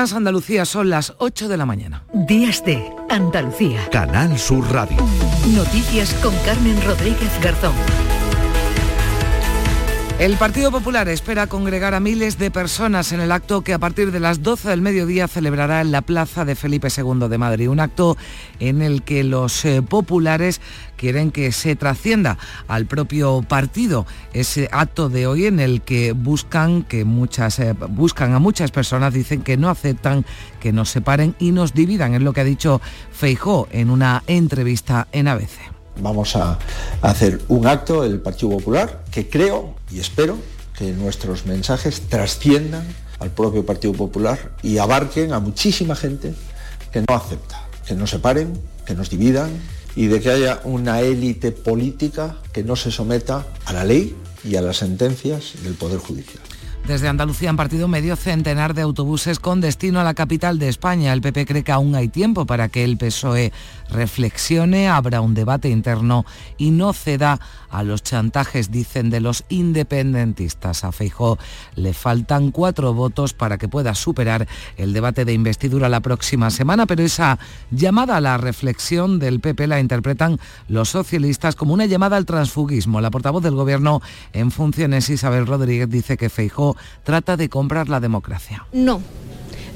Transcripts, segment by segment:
Andalucía son las 8 de la mañana. Días de Andalucía. Canal Sur Radio. Noticias con Carmen Rodríguez Garzón. El Partido Popular espera congregar a miles de personas en el acto que a partir de las 12 del mediodía celebrará en la Plaza de Felipe II de Madrid. Un acto en el que los eh, populares quieren que se trascienda al propio partido. Ese acto de hoy en el que buscan que muchas eh, buscan a muchas personas dicen que no aceptan que nos separen y nos dividan, es lo que ha dicho Feijó en una entrevista en ABC. Vamos a hacer un acto del Partido Popular que creo y espero que nuestros mensajes trasciendan al propio Partido Popular y abarquen a muchísima gente que no acepta, que nos separen, que nos dividan y de que haya una élite política que no se someta a la ley y a las sentencias del Poder Judicial. Desde Andalucía han partido medio centenar de autobuses con destino a la capital de España. El PP cree que aún hay tiempo para que el PSOE reflexione, abra un debate interno y no ceda a los chantajes, dicen, de los independentistas. A Feijó le faltan cuatro votos para que pueda superar el debate de investidura la próxima semana, pero esa llamada a la reflexión del PP la interpretan los socialistas como una llamada al transfugismo. La portavoz del Gobierno en funciones, Isabel Rodríguez, dice que Feijó trata de comprar la democracia. No,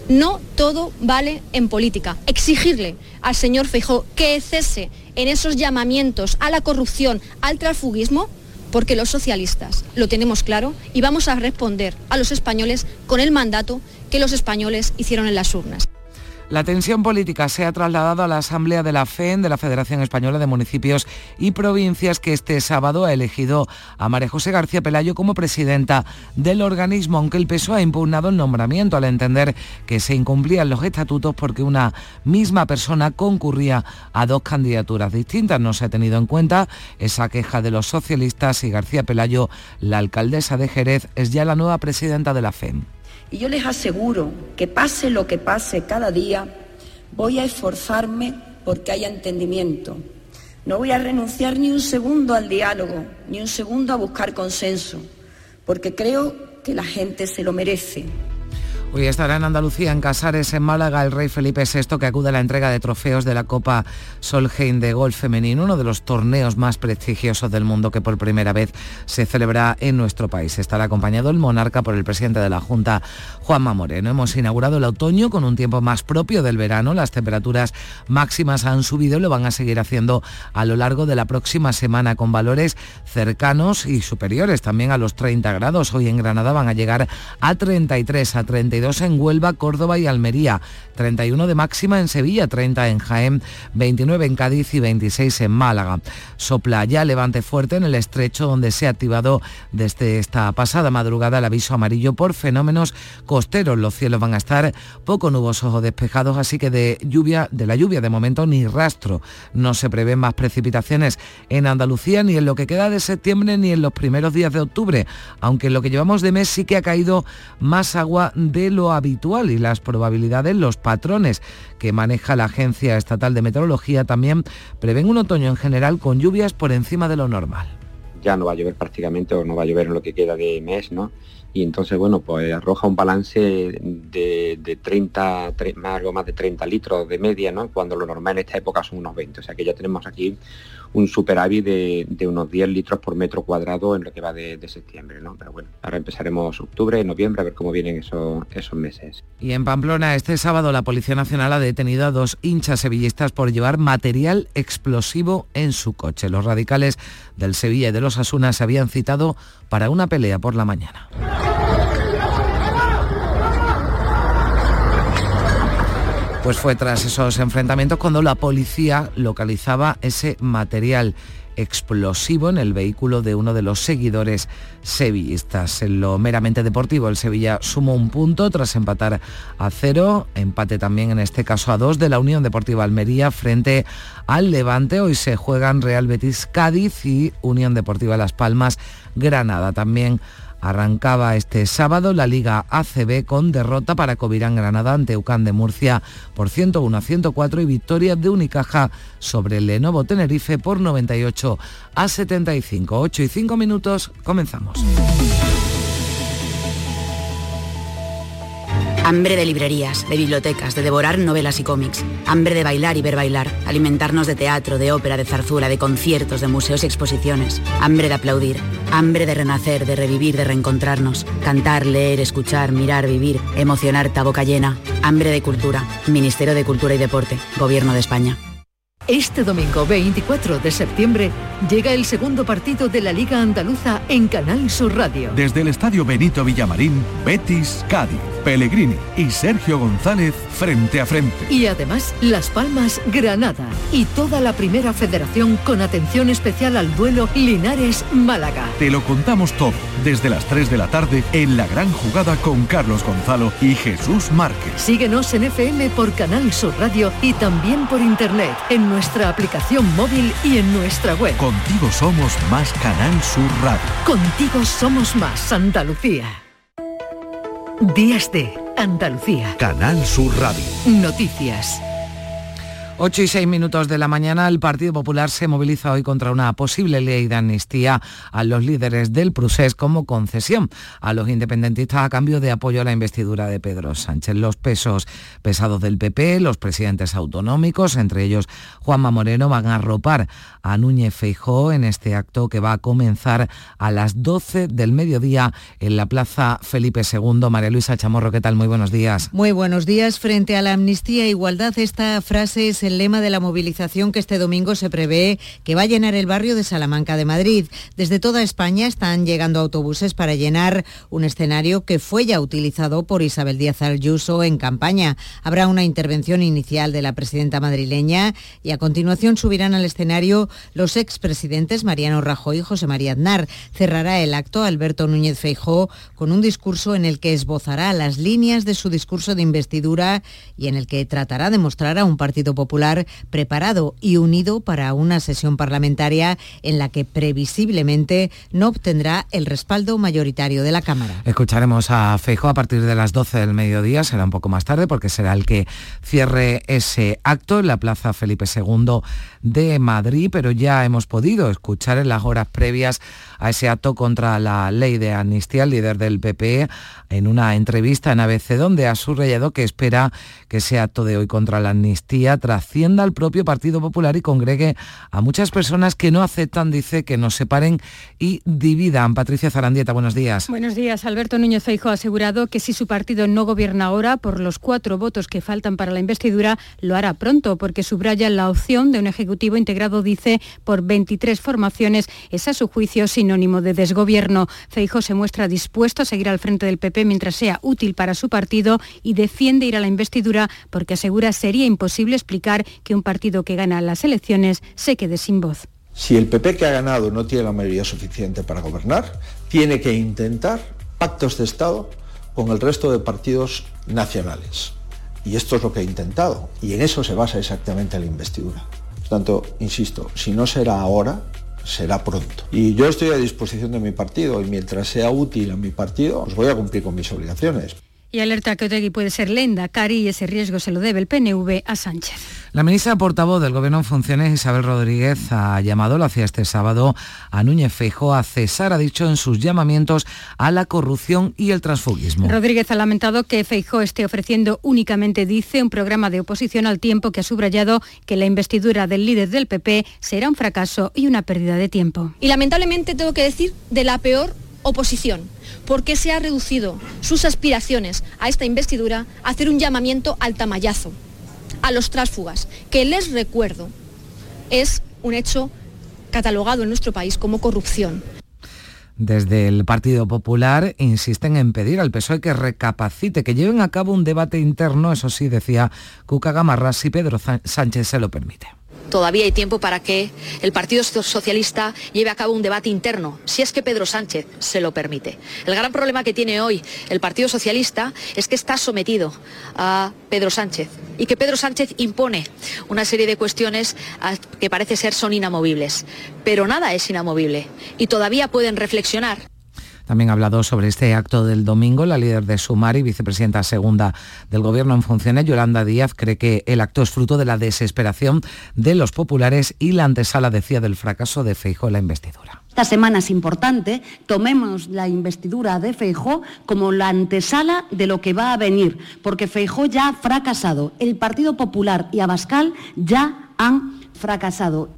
no todo vale en política. Exigirle al señor Feijó que cese en esos llamamientos a la corrupción, al transfugismo, porque los socialistas lo tenemos claro y vamos a responder a los españoles con el mandato que los españoles hicieron en las urnas. La tensión política se ha trasladado a la Asamblea de la FEN de la Federación Española de Municipios y Provincias que este sábado ha elegido a María José García Pelayo como presidenta del organismo, aunque el PSOE ha impugnado el nombramiento al entender que se incumplían los estatutos porque una misma persona concurría a dos candidaturas distintas. No se ha tenido en cuenta esa queja de los socialistas y García Pelayo, la alcaldesa de Jerez, es ya la nueva presidenta de la FEN. Y yo les aseguro que pase lo que pase cada día, voy a esforzarme porque haya entendimiento. No voy a renunciar ni un segundo al diálogo, ni un segundo a buscar consenso, porque creo que la gente se lo merece. Hoy estará en Andalucía, en Casares, en Málaga, el rey Felipe VI que acude a la entrega de trofeos de la Copa Solheim de golf femenino, uno de los torneos más prestigiosos del mundo que por primera vez se celebra en nuestro país. Estará acompañado el monarca por el presidente de la Junta, Juanma Moreno. Hemos inaugurado el otoño con un tiempo más propio del verano. Las temperaturas máximas han subido y lo van a seguir haciendo a lo largo de la próxima semana con valores cercanos y superiores también a los 30 grados. Hoy en Granada van a llegar a 33, a 32 en Huelva, Córdoba y Almería, 31 de máxima en Sevilla, 30 en Jaén, 29 en Cádiz y 26 en Málaga. Sopla ya levante fuerte en el estrecho donde se ha activado desde esta pasada madrugada el aviso amarillo por fenómenos costeros. Los cielos van a estar poco nubosos o despejados, así que de lluvia, de la lluvia de momento ni rastro. No se prevén más precipitaciones en Andalucía ni en lo que queda de septiembre ni en los primeros días de octubre, aunque en lo que llevamos de mes sí que ha caído más agua de lo habitual y las probabilidades, los patrones que maneja la Agencia Estatal de Meteorología también prevén un otoño en general con lluvias por encima de lo normal. Ya no va a llover prácticamente o no va a llover en lo que queda de mes, ¿no? Y entonces bueno pues arroja un balance de, de 30 algo más de 30 litros de media no cuando lo normal en esta época son unos 20 o sea que ya tenemos aquí un superávit de, unos 10 litros por metro cuadrado en lo que va de, septiembre, ¿no? Pero bueno, ahora empezaremos octubre, noviembre, a ver cómo vienen esos, esos meses. Y en Pamplona, este sábado la Policía Nacional ha detenido a dos hinchas sevillistas por llevar material explosivo en su coche. Los radicales del Sevilla y de los Asunas se habían citado para una pelea por la mañana. Pues fue tras esos enfrentamientos cuando la policía localizaba ese material explosivo en el vehículo de uno de los seguidores sevillistas. En lo meramente deportivo, el Sevilla sumó un punto tras empatar a cero, empate también en este caso a dos de la Unión Deportiva Almería frente al Levante. Hoy se juegan Real Betis Cádiz y Unión Deportiva Las Palmas Granada. También Arrancaba este sábado la Liga ACB con derrota para Covirán Granada ante UCAN de Murcia por 101 a 104 y victoria de Unicaja sobre Lenovo Tenerife por 98 a 75. 8 y 5 minutos, comenzamos. Hambre de librerías, de bibliotecas, de devorar novelas y cómics. Hambre de bailar y ver bailar. Alimentarnos de teatro, de ópera, de zarzuela, de conciertos, de museos y exposiciones. Hambre de aplaudir. Hambre de renacer, de revivir, de reencontrarnos. Cantar, leer, escuchar, mirar, vivir. Emocionarte a boca llena. Hambre de cultura. Ministerio de Cultura y Deporte. Gobierno de España. Este domingo 24 de septiembre llega el segundo partido de la Liga Andaluza en Canal Sur Radio. Desde el Estadio Benito Villamarín, Betis, Cádiz, Pellegrini y Sergio González frente a frente. Y además Las Palmas, Granada y toda la primera federación con atención especial al duelo Linares-Málaga. Te lo contamos todo desde las 3 de la tarde en la gran jugada con Carlos Gonzalo y Jesús Márquez. Síguenos en FM por Canal Sur Radio y también por internet en nuestra aplicación móvil y en nuestra web. Contigo somos más Canal Sur Radio. Contigo somos más Andalucía. Días de Andalucía. Canal Sur Radio. Noticias. 8 y 6 minutos de la mañana, el Partido Popular se moviliza hoy contra una posible ley de amnistía a los líderes del Prusés como concesión a los independentistas a cambio de apoyo a la investidura de Pedro Sánchez. Los pesos pesados del PP, los presidentes autonómicos, entre ellos Juanma Moreno, van a arropar a Núñez Feijó en este acto que va a comenzar a las 12 del mediodía en la Plaza Felipe II. María Luisa Chamorro, ¿qué tal? Muy buenos días. Muy buenos días. Frente a la amnistía e igualdad, esta frase es el lema de la movilización que este domingo se prevé que va a llenar el barrio de Salamanca de Madrid. Desde toda España están llegando autobuses para llenar un escenario que fue ya utilizado por Isabel Díaz Ayuso en campaña. Habrá una intervención inicial de la presidenta madrileña y a continuación subirán al escenario los expresidentes Mariano Rajoy y José María Aznar. Cerrará el acto Alberto Núñez Feijó con un discurso en el que esbozará las líneas de su discurso de investidura y en el que tratará de mostrar a un partido popular preparado y unido para una sesión parlamentaria en la que previsiblemente no obtendrá el respaldo mayoritario de la Cámara. Escucharemos a Feijo a partir de las 12 del mediodía, será un poco más tarde porque será el que cierre ese acto en la Plaza Felipe II de Madrid, pero ya hemos podido escuchar en las horas previas a ese acto contra la ley de amnistía, el líder del PP, en una entrevista en ABC, donde ha subrayado que espera que ese acto de hoy contra la amnistía trascienda al propio Partido Popular y congregue a muchas personas que no aceptan, dice, que nos separen y dividan. Patricia Zarandieta, buenos días. Buenos días. Alberto Núñez Feijo ha asegurado que si su partido no gobierna ahora, por los cuatro votos que faltan para la investidura, lo hará pronto, porque subraya la opción de un ejecutivo integrado, dice, por 23 formaciones. Es a su juicio sinónimo de desgobierno. Feijo se muestra dispuesto a seguir al frente del PP mientras sea útil para su partido y defiende ir a la investidura porque asegura sería imposible explicar que un partido que gana las elecciones se quede sin voz. Si el PP que ha ganado no tiene la mayoría suficiente para gobernar, tiene que intentar pactos de Estado con el resto de partidos nacionales. Y esto es lo que ha intentado. Y en eso se basa exactamente la investidura. Por tanto, insisto, si no será ahora, será pronto. Y yo estoy a disposición de mi partido y mientras sea útil a mi partido, os voy a cumplir con mis obligaciones. Y alerta que Otegui puede ser lenda, Cari, y ese riesgo se lo debe el PNV a Sánchez. La ministra portavoz del Gobierno en funciones, Isabel Rodríguez, ha llamado, lo hacía este sábado, a Núñez Feijóo a cesar, ha dicho, en sus llamamientos a la corrupción y el transfugismo. Rodríguez ha lamentado que Feijóo esté ofreciendo únicamente, dice, un programa de oposición al tiempo que ha subrayado que la investidura del líder del PP será un fracaso y una pérdida de tiempo. Y lamentablemente tengo que decir de la peor oposición, porque se ha reducido sus aspiraciones a esta investidura a hacer un llamamiento al tamallazo, a los tránsfugas, que les recuerdo es un hecho catalogado en nuestro país como corrupción. Desde el Partido Popular insisten en pedir al PSOE que recapacite, que lleven a cabo un debate interno, eso sí, decía Cuca Gamarra, si Pedro Sánchez se lo permite todavía hay tiempo para que el Partido Socialista lleve a cabo un debate interno, si es que Pedro Sánchez se lo permite. El gran problema que tiene hoy el Partido Socialista es que está sometido a Pedro Sánchez y que Pedro Sánchez impone una serie de cuestiones que parece ser son inamovibles. Pero nada es inamovible y todavía pueden reflexionar También ha hablado sobre este acto del domingo la líder de Sumar y vicepresidenta segunda del Gobierno en funciones, Yolanda Díaz, cree que el acto es fruto de la desesperación de los populares y la antesala, decía, del fracaso de Feijóo en la investidura. Esta semana es importante, tomemos la investidura de Feijó como la antesala de lo que va a venir, porque Feijó ya ha fracasado, el Partido Popular y Abascal ya han fracasado.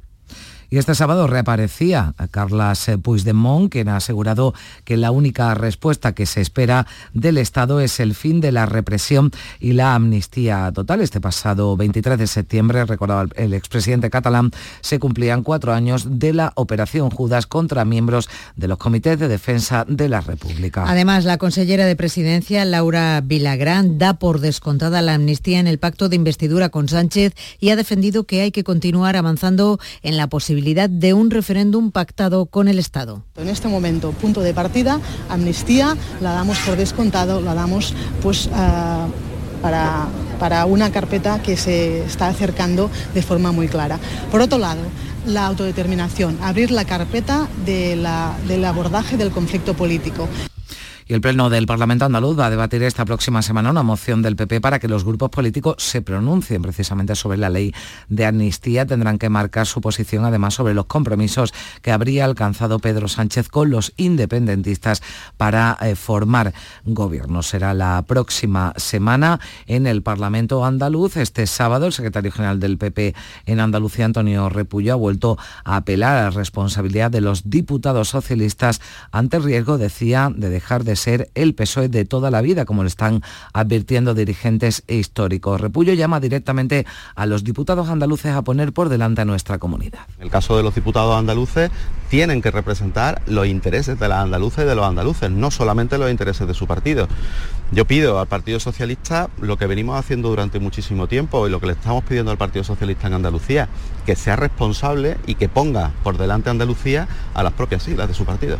Y este sábado reaparecía a Carlas Puigdemont, quien ha asegurado que la única respuesta que se espera del Estado es el fin de la represión y la amnistía total. Este pasado 23 de septiembre, recordaba el expresidente catalán, se cumplían cuatro años de la Operación Judas contra miembros de los comités de defensa de la República. Además, la consellera de Presidencia, Laura Vilagrán, da por descontada la amnistía en el pacto de investidura con Sánchez y ha defendido que hay que continuar avanzando en la posibilidad de un referéndum pactado con el Estado. En este momento, punto de partida, amnistía, la damos por descontado, la damos pues... Uh, para, para una carpeta que se está acercando de forma muy clara. Por otro lado, la autodeterminación, abrir la carpeta de del abordaje del conflicto político. Y el Pleno del Parlamento andaluz va a debatir esta próxima semana una moción del PP para que los grupos políticos se pronuncien precisamente sobre la ley de amnistía. Tendrán que marcar su posición además sobre los compromisos que habría alcanzado Pedro Sánchez con los independentistas para eh, formar gobierno. Será la próxima semana en el Parlamento andaluz. Este sábado el secretario general del PP en Andalucía, Antonio Repullo, ha vuelto a apelar a la responsabilidad de los diputados socialistas ante el riesgo, decía, de dejar de ser el PSOE de toda la vida, como lo están advirtiendo dirigentes históricos. Repullo llama directamente a los diputados andaluces a poner por delante a nuestra comunidad. En el caso de los diputados andaluces, tienen que representar los intereses de las andaluces y de los andaluces, no solamente los intereses de su partido. Yo pido al Partido Socialista lo que venimos haciendo durante muchísimo tiempo y lo que le estamos pidiendo al Partido Socialista en Andalucía, que sea responsable y que ponga por delante a Andalucía a las propias siglas de su partido.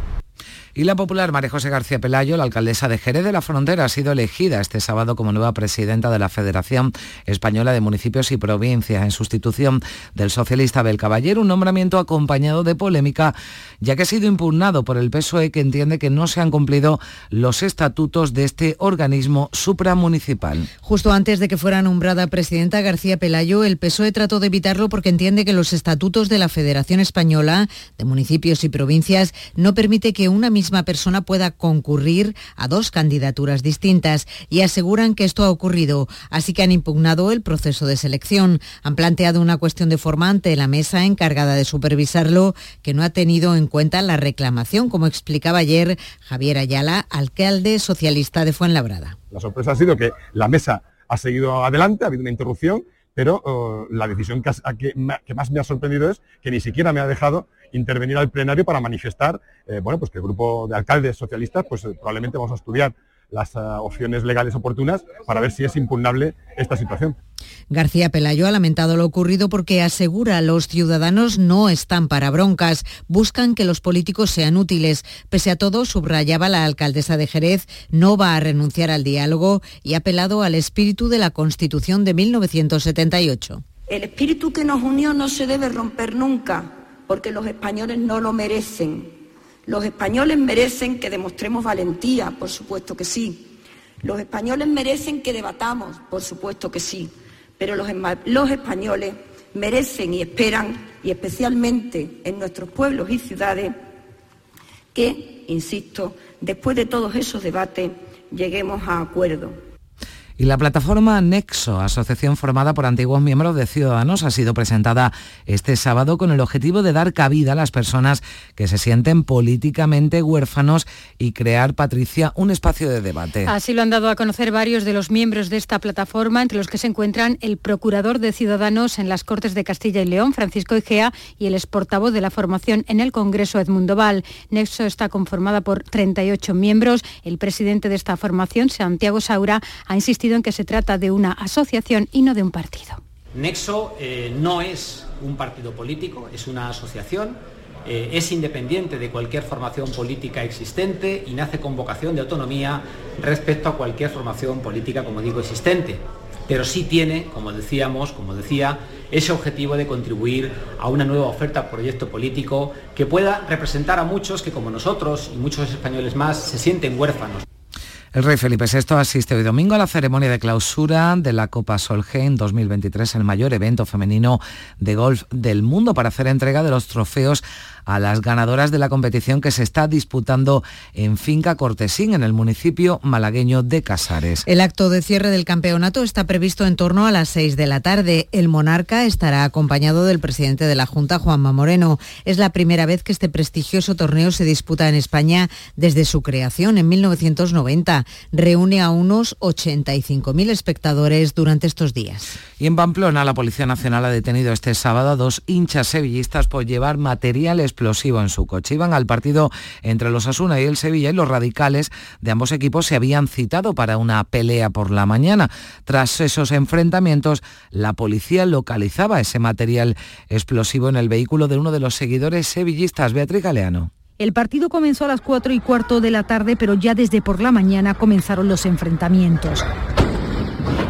Y la popular María José García Pelayo, la alcaldesa de Jerez de la Frontera, ha sido elegida este sábado como nueva presidenta de la Federación Española de Municipios y Provincias, en sustitución del socialista Abel Caballero, un nombramiento acompañado de polémica, ya que ha sido impugnado por el PSOE, que entiende que no se han cumplido los estatutos de este organismo supramunicipal. Justo antes de que fuera nombrada presidenta García Pelayo, el PSOE trató de evitarlo porque entiende que los estatutos de la Federación Española de Municipios y Provincias no permite que una misma misma persona pueda concurrir a dos candidaturas distintas y aseguran que esto ha ocurrido, así que han impugnado el proceso de selección. Han planteado una cuestión de forma ante la mesa encargada de supervisarlo que no ha tenido en cuenta la reclamación, como explicaba ayer Javier Ayala, alcalde socialista de Fuenlabrada. La sorpresa ha sido que la mesa ha seguido adelante, ha habido una interrupción pero oh, la decisión que, más me ha sorprendido es que ni siquiera me ha dejado intervenir al plenario para manifestar eh, bueno, pues que el grupo de alcaldes socialistas pues, eh, probablemente vamos a estudiar las eh, opciones legales oportunas para ver si es impugnable esta situación. García Pelayo ha lamentado lo ocurrido porque asegura los ciudadanos no están para broncas, buscan que los políticos sean útiles. Pese a todo, subrayaba la alcaldesa de Jerez, no va a renunciar al diálogo y ha apelado al espíritu de la Constitución de 1978. El espíritu que nos unió no se debe romper nunca, porque los españoles no lo merecen. Los españoles merecen que demostremos valentía, por supuesto que sí. Los españoles merecen que debatamos, por supuesto que sí. Pero los, españoles merecen y esperan, y especialmente en nuestros pueblos y ciudades, que, insisto, después de todos esos debates, lleguemos a acuerdos. Y la plataforma Nexo, asociación formada por antiguos miembros de Ciudadanos, ha sido presentada este sábado con el objetivo de dar cabida a las personas que se sienten políticamente huérfanos y crear, Patricia, un espacio de debate. Así lo han dado a conocer varios de los miembros de esta plataforma, entre los que se encuentran el procurador de Ciudadanos en las Cortes de Castilla y León, Francisco Igea, y el exportavoz de la formación en el Congreso, Edmundo Val. Nexo está conformada por 38 miembros. El presidente de esta formación, Santiago Saura, ha insistido en que se trata de una asociación y no de un partido. Nexo eh, no es un partido político, es una asociación, eh, es independiente de cualquier formación política existente y nace con vocación de autonomía respecto a cualquier formación política, como digo, existente. Pero sí tiene, como decíamos, como decía, ese objetivo de contribuir a una nueva oferta, proyecto político que pueda representar a muchos que como nosotros y muchos españoles más se sienten huérfanos. El rey Felipe VI asiste hoy domingo a la ceremonia de clausura de la Copa Solheim 2023, el mayor evento femenino de golf del mundo, para hacer entrega de los trofeos a las ganadoras de la competición que se está disputando en Finca Cortesín, en el municipio malagueño de Casares. El acto de cierre del campeonato está previsto en torno a las 6 de la tarde. El monarca estará acompañado del presidente de la Junta, Juanma Moreno. Es la primera vez que este prestigioso torneo se disputa en España desde su creación en 1990. Reúne a unos 85.000 espectadores durante estos días. Y en Pamplona, la Policía Nacional ha detenido este sábado a dos hinchas sevillistas por llevar materiales explosivo en su coche. Iban al partido entre los Asuna y el Sevilla y los radicales de ambos equipos se habían citado para una pelea por la mañana. Tras esos enfrentamientos, la policía localizaba ese material explosivo en el vehículo de uno de los seguidores sevillistas, Beatriz Galeano. El partido comenzó a las 4 y cuarto de la tarde, pero ya desde por la mañana comenzaron los enfrentamientos.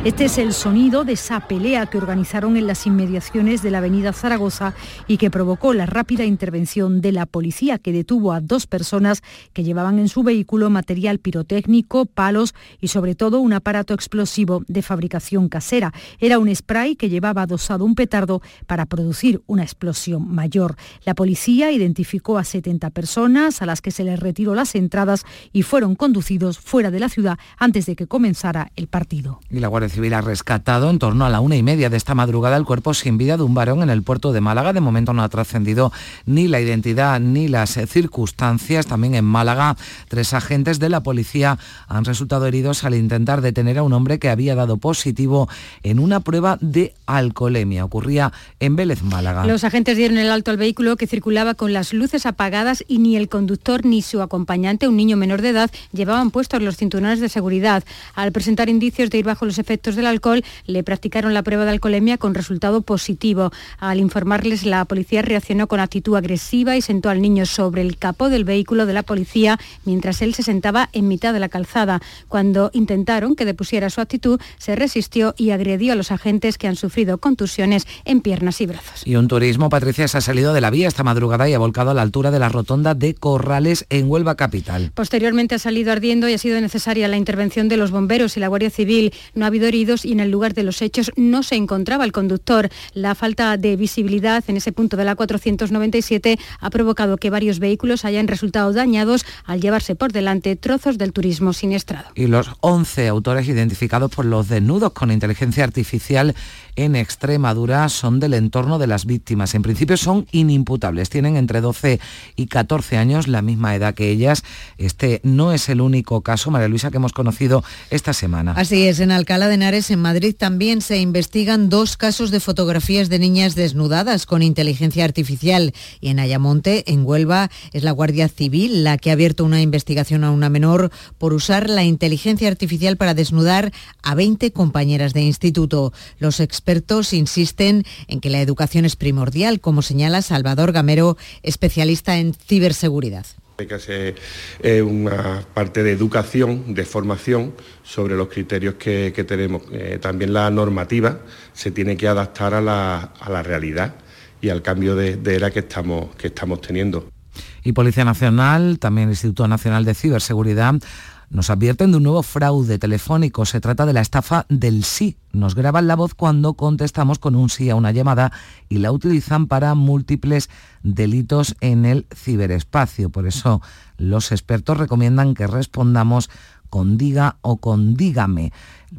Este es el sonido de esa pelea que organizaron en las inmediaciones de la avenida Zaragoza y que provocó la rápida intervención de la policía que detuvo a dos personas que llevaban en su vehículo material pirotécnico, palos y sobre todo un aparato explosivo de fabricación casera. Era un spray que llevaba adosado un petardo para producir una explosión mayor. La policía identificó a 70 personas a las que se les retiró las entradas y fueron conducidos fuera de la ciudad antes de que comenzara el partido. Guardia Civil ha rescatado en torno a la una y media de esta madrugada el cuerpo sin vida de un varón en el puerto de Málaga. De momento no ha trascendido ni la identidad ni las circunstancias. También en Málaga, tres agentes de la policía han resultado heridos al intentar detener a un hombre que había dado positivo en una prueba de alcoholemia. Ocurría en Vélez, Málaga. Los agentes dieron el alto al vehículo que circulaba con las luces apagadas y ni el conductor ni su acompañante, un niño menor de edad, llevaban puestos los cinturones de seguridad. Al presentar indicios de ir bajo los efectos del alcohol, le practicaron la prueba de alcoholemia con resultado positivo. Al informarles, la policía reaccionó con actitud agresiva y sentó al niño sobre el capó del vehículo de la policía mientras él se sentaba en mitad de la calzada. Cuando intentaron que depusiera su actitud, se resistió y agredió a los agentes que han sufrido contusiones en piernas y brazos. Y un turismo, Patricia, se ha salido de la vía esta madrugada y ha volcado a la altura de la rotonda de Corrales en Huelva Capital. Posteriormente ha salido ardiendo y ha sido necesaria la intervención de los bomberos y la Guardia Civil. No ha habido heridos y en el lugar de los hechos no se encontraba el conductor. La falta de visibilidad en ese punto de la 497 ha provocado que varios vehículos hayan resultado dañados al llevarse por delante trozos del turismo siniestrado. Y los 11 autores identificados por los desnudos con inteligencia artificial en Extremadura son del entorno de las víctimas. En principio son inimputables, tienen entre 12 y 14 años, la misma edad que ellas. Este no es el único caso, María Luisa, que hemos conocido esta semana. Así es, en Alcalá de Henares, en Madrid, también se investigan dos casos de fotografías de niñas desnudadas con inteligencia artificial. Y en Ayamonte, en Huelva, es la Guardia Civil la que ha abierto una investigación a una menor por usar la inteligencia artificial para desnudar a 20 compañeras de instituto. Los expertos insisten en que la educación es primordial, como señala Salvador Gamero, especialista en ciberseguridad. Hay que hacer eh, una parte de educación, de formación sobre los criterios que, que tenemos. Eh, también la normativa se tiene que adaptar a la, a la realidad y al cambio de, de era que estamos, que estamos teniendo. Y Policía Nacional, también el Instituto Nacional de Ciberseguridad, nos advierten de un nuevo fraude telefónico. Se trata de la estafa del sí. Nos graban la voz cuando contestamos con un sí a una llamada y la utilizan para múltiples delitos en el ciberespacio. Por eso los expertos recomiendan que respondamos con diga o con dígame.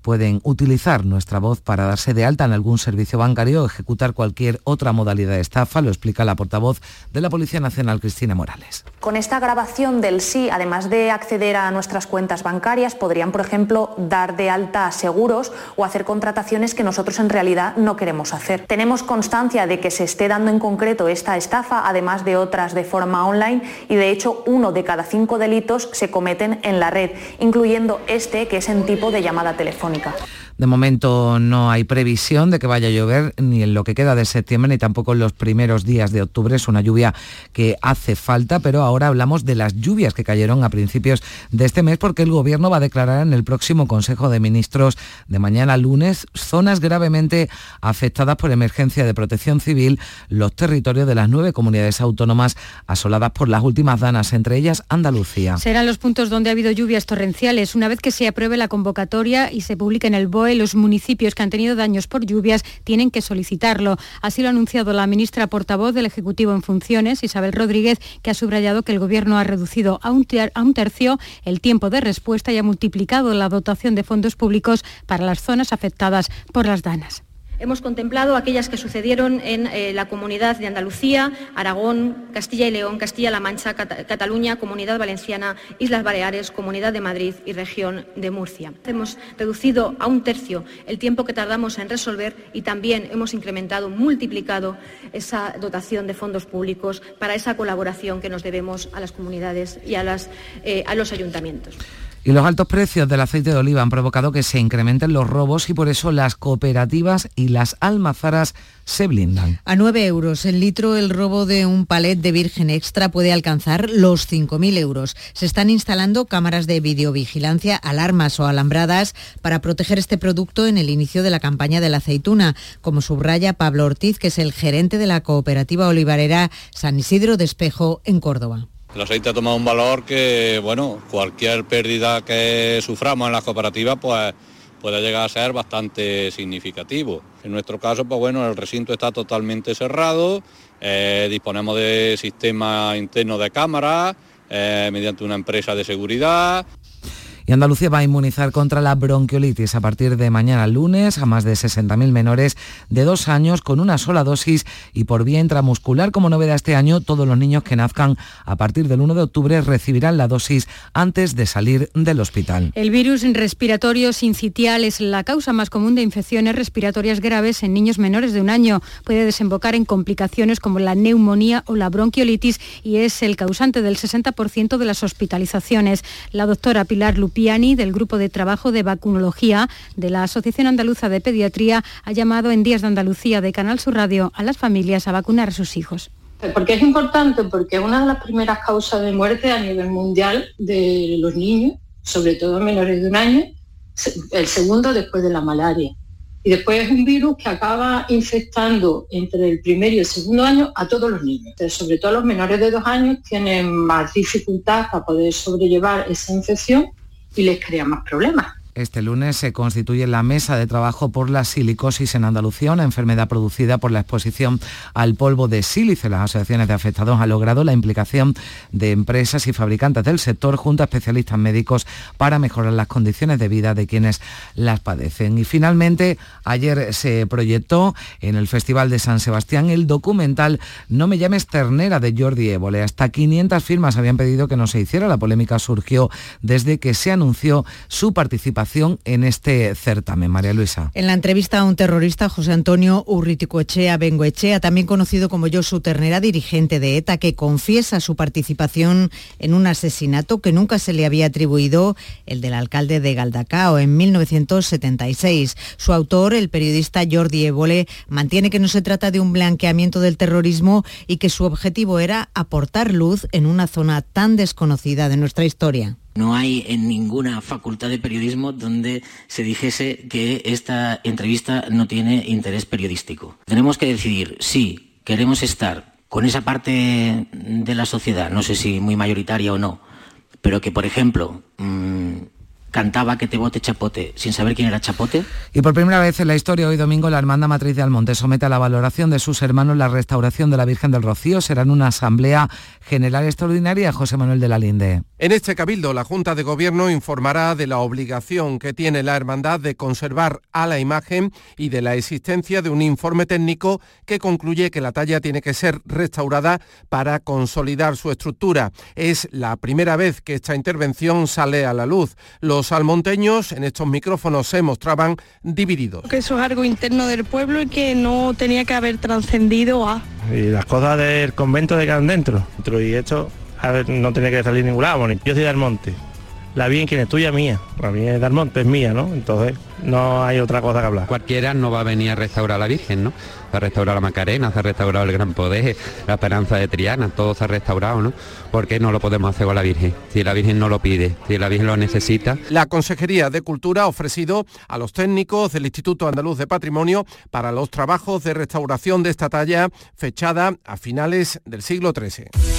Pueden utilizar nuestra voz para darse de alta en algún servicio bancario o ejecutar cualquier otra modalidad de estafa, lo explica la portavoz de la Policía Nacional, Cristina Morales. Con esta grabación del sí, además de acceder a nuestras cuentas bancarias, podrían, por ejemplo, dar de alta a seguros o hacer contrataciones que nosotros en realidad no queremos hacer. Tenemos constancia de que se esté dando en concreto esta estafa, además de otras de forma online, y de hecho uno de cada cinco delitos se cometen en la red, incluyendo este que es en tipo de llamada telefónica. Telefónica. De momento no hay previsión de que vaya a llover ni en lo que queda de septiembre ni tampoco en los primeros días de octubre. Es una lluvia que hace falta, pero ahora hablamos de las lluvias que cayeron a principios de este mes porque el Gobierno va a declarar en el próximo Consejo de Ministros de mañana lunes zonas gravemente afectadas por emergencia de protección civil los territorios de las nueve comunidades autónomas asoladas por las últimas danas, entre ellas Andalucía. Serán los puntos donde ha habido lluvias torrenciales. Una vez que se apruebe la convocatoria y se publique en el BOE, los municipios que han tenido daños por lluvias tienen que solicitarlo. Así lo ha anunciado la ministra portavoz del Ejecutivo en funciones, Isabel Rodríguez, que ha subrayado que el Gobierno ha reducido a un tercio el tiempo de respuesta y ha multiplicado la dotación de fondos públicos para las zonas afectadas por las danas. Hemos contemplado aquellas que sucedieron en eh, la comunidad de Andalucía, Aragón, Castilla y León, Castilla-La Mancha, Cataluña, Comunidad Valenciana, Islas Baleares, Comunidad de Madrid y Región de Murcia. Hemos reducido a un tercio el tiempo que tardamos en resolver y también hemos incrementado, multiplicado esa dotación de fondos públicos para esa colaboración que nos debemos a las comunidades y a eh, los ayuntamientos. Y los altos precios del aceite de oliva han provocado que se incrementen los robos y por eso las cooperativas y las almazaras se blindan. A 9 euros el litro, el robo de un palet de virgen extra puede alcanzar los 5.000 euros. Se están instalando cámaras de videovigilancia, alarmas o alambradas para proteger este producto en el inicio de la campaña de la aceituna, como subraya Pablo Ortiz, que es el gerente de la cooperativa olivarera San Isidro de Espejo en Córdoba. El aceite ha tomado un valor que, bueno, cualquier pérdida que suframos en las cooperativas, pues puede llegar a ser bastante significativo. En nuestro caso, pues bueno, el recinto está totalmente cerrado, eh, disponemos de sistema interno de cámaras, eh, mediante una empresa de seguridad, y Andalucía va a inmunizar contra la bronquiolitis a partir de mañana lunes a más de 60.000 menores de dos años con una sola dosis y por vía intramuscular. Como novedad este año, todos los niños que nazcan a partir del 1 de octubre recibirán la dosis antes de salir del hospital. El virus respiratorio sincitial es la causa más común de infecciones respiratorias graves en niños menores de un año. Puede desembocar en complicaciones como la neumonía o la bronquiolitis y es el causante del 60% de las hospitalizaciones. La doctora Pilar Lupi Piani, del Grupo de Trabajo de Vacunología de la Asociación Andaluza de Pediatría, ha llamado en Días de Andalucía de Canal Sur Radio a las familias a vacunar a sus hijos. ¿Por qué es importante? Porque es una de las primeras causas de muerte a nivel mundial de los niños, sobre todo menores de un año, el segundo después de la malaria. Y después es un virus que acaba infectando entre el primer y el segundo año a todos los niños. sobre todo los menores de dos años tienen más dificultad para poder sobrellevar esa infección y les crea más problemas. Este lunes se constituye la mesa de trabajo por la silicosis en Andalucía, una enfermedad producida por la exposición al polvo de sílice. Las asociaciones de afectados han logrado la implicación de empresas y fabricantes del sector junto a especialistas médicos para mejorar las condiciones de vida de quienes las padecen. Y finalmente, ayer se proyectó en el Festival de San Sebastián el documental No me llames ternera de Jordi Évole. Hasta 500 firmas habían pedido que no se hiciera. La polémica surgió desde que se anunció su participación en este certamen. María Luisa. En la entrevista a un terrorista, José Antonio Urriticoechea Bengoechea, también conocido como Josu Ternera, dirigente de ETA, que confiesa su participación en un asesinato que nunca se le había atribuido, el del alcalde de Galdacao, en 1976. Su autor, el periodista Jordi Évole, mantiene que no se trata de un blanqueamiento del terrorismo y que su objetivo era aportar luz en una zona tan desconocida de nuestra historia. No hay en ninguna facultad de periodismo donde se dijese que esta entrevista no tiene interés periodístico. Tenemos que decidir si queremos estar con esa parte de la sociedad, no sé si muy mayoritaria o no, pero que, por ejemplo, mm, cantaba que te bote Chapote sin saber quién era Chapote. Y por primera vez en la historia, hoy domingo, la Hermandad Matriz de Almonte somete a la valoración de sus hermanos la restauración de la Virgen del Rocío. Será en una asamblea general extraordinaria. José Manuel de la Linde. En este cabildo, la Junta de Gobierno informará de la obligación que tiene la Hermandad de conservar a la imagen y de la existencia de un informe técnico que concluye que la talla tiene que ser restaurada para consolidar su estructura. Es la primera vez que esta intervención sale a la luz. Los almonteños en estos micrófonos se mostraban divididos. Que eso es algo interno del pueblo y que no tenía que haber trascendido a... Y las cosas del convento de quedan dentro. Y esto, a ver, no tenía que salir ningún lado. Yo soy del monte. La Virgen quien es tuya mía, la Virgen del Monte es mía, ¿no? Entonces no hay otra cosa que hablar. Cualquiera no va a venir a restaurar a la Virgen, ¿no? Se ha restaurado la Macarena, se ha restaurado el Gran Poder, la Esperanza de Triana, todo se ha restaurado, ¿no? ¿Por qué no lo podemos hacer con la Virgen? Si la Virgen no lo pide, si la Virgen lo necesita. La Consejería de Cultura ha ofrecido a los técnicos del Instituto Andaluz de Patrimonio para los trabajos de restauración de esta talla fechada a finales del siglo XIII.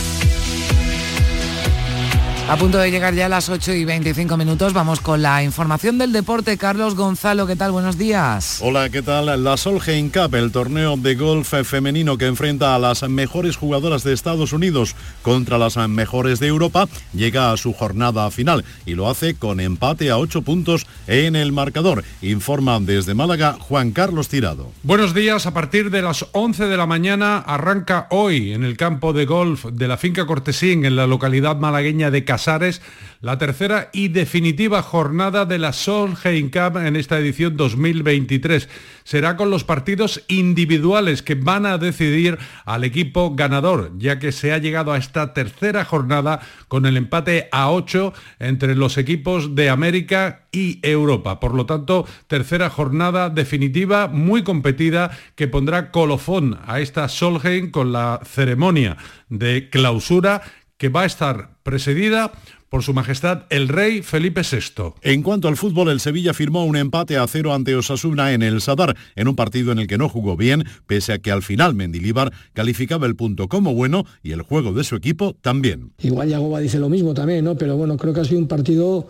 A punto de llegar ya a las 8 y 25 minutos, vamos con la información del deporte. Carlos Gonzalo, ¿qué tal? Buenos días. Hola, ¿qué tal? La Solheim Cup, el torneo de golf femenino que enfrenta a las mejores jugadoras de Estados Unidos contra las mejores de Europa, llega a su jornada final y lo hace con empate a 8 puntos en el marcador. Informa desde Málaga Juan Carlos Tirado. Buenos días, a partir de las 11 de la mañana arranca hoy en el campo de golf de la finca Cortesín en la localidad malagueña de Casares la tercera y definitiva jornada de la Solheim Cup en esta edición 2023. Será con los partidos individuales que van a decidir al equipo ganador, ya que se ha llegado a esta tercera jornada con el empate a 8 entre los equipos de América y Europa. Por lo tanto, tercera jornada definitiva, muy competida, que pondrá colofón a esta Solheim con la ceremonia de clausura que va a estar presidida por su majestad el rey Felipe VI. En cuanto al fútbol, el Sevilla firmó un empate a cero ante Osasuna en el Sadar, en un partido en el que no jugó bien, pese a que al final Mendilíbar calificaba el punto como bueno y el juego de su equipo también. Igual Yagoba dice lo mismo también, ¿no? Pero bueno, creo que ha sido un partido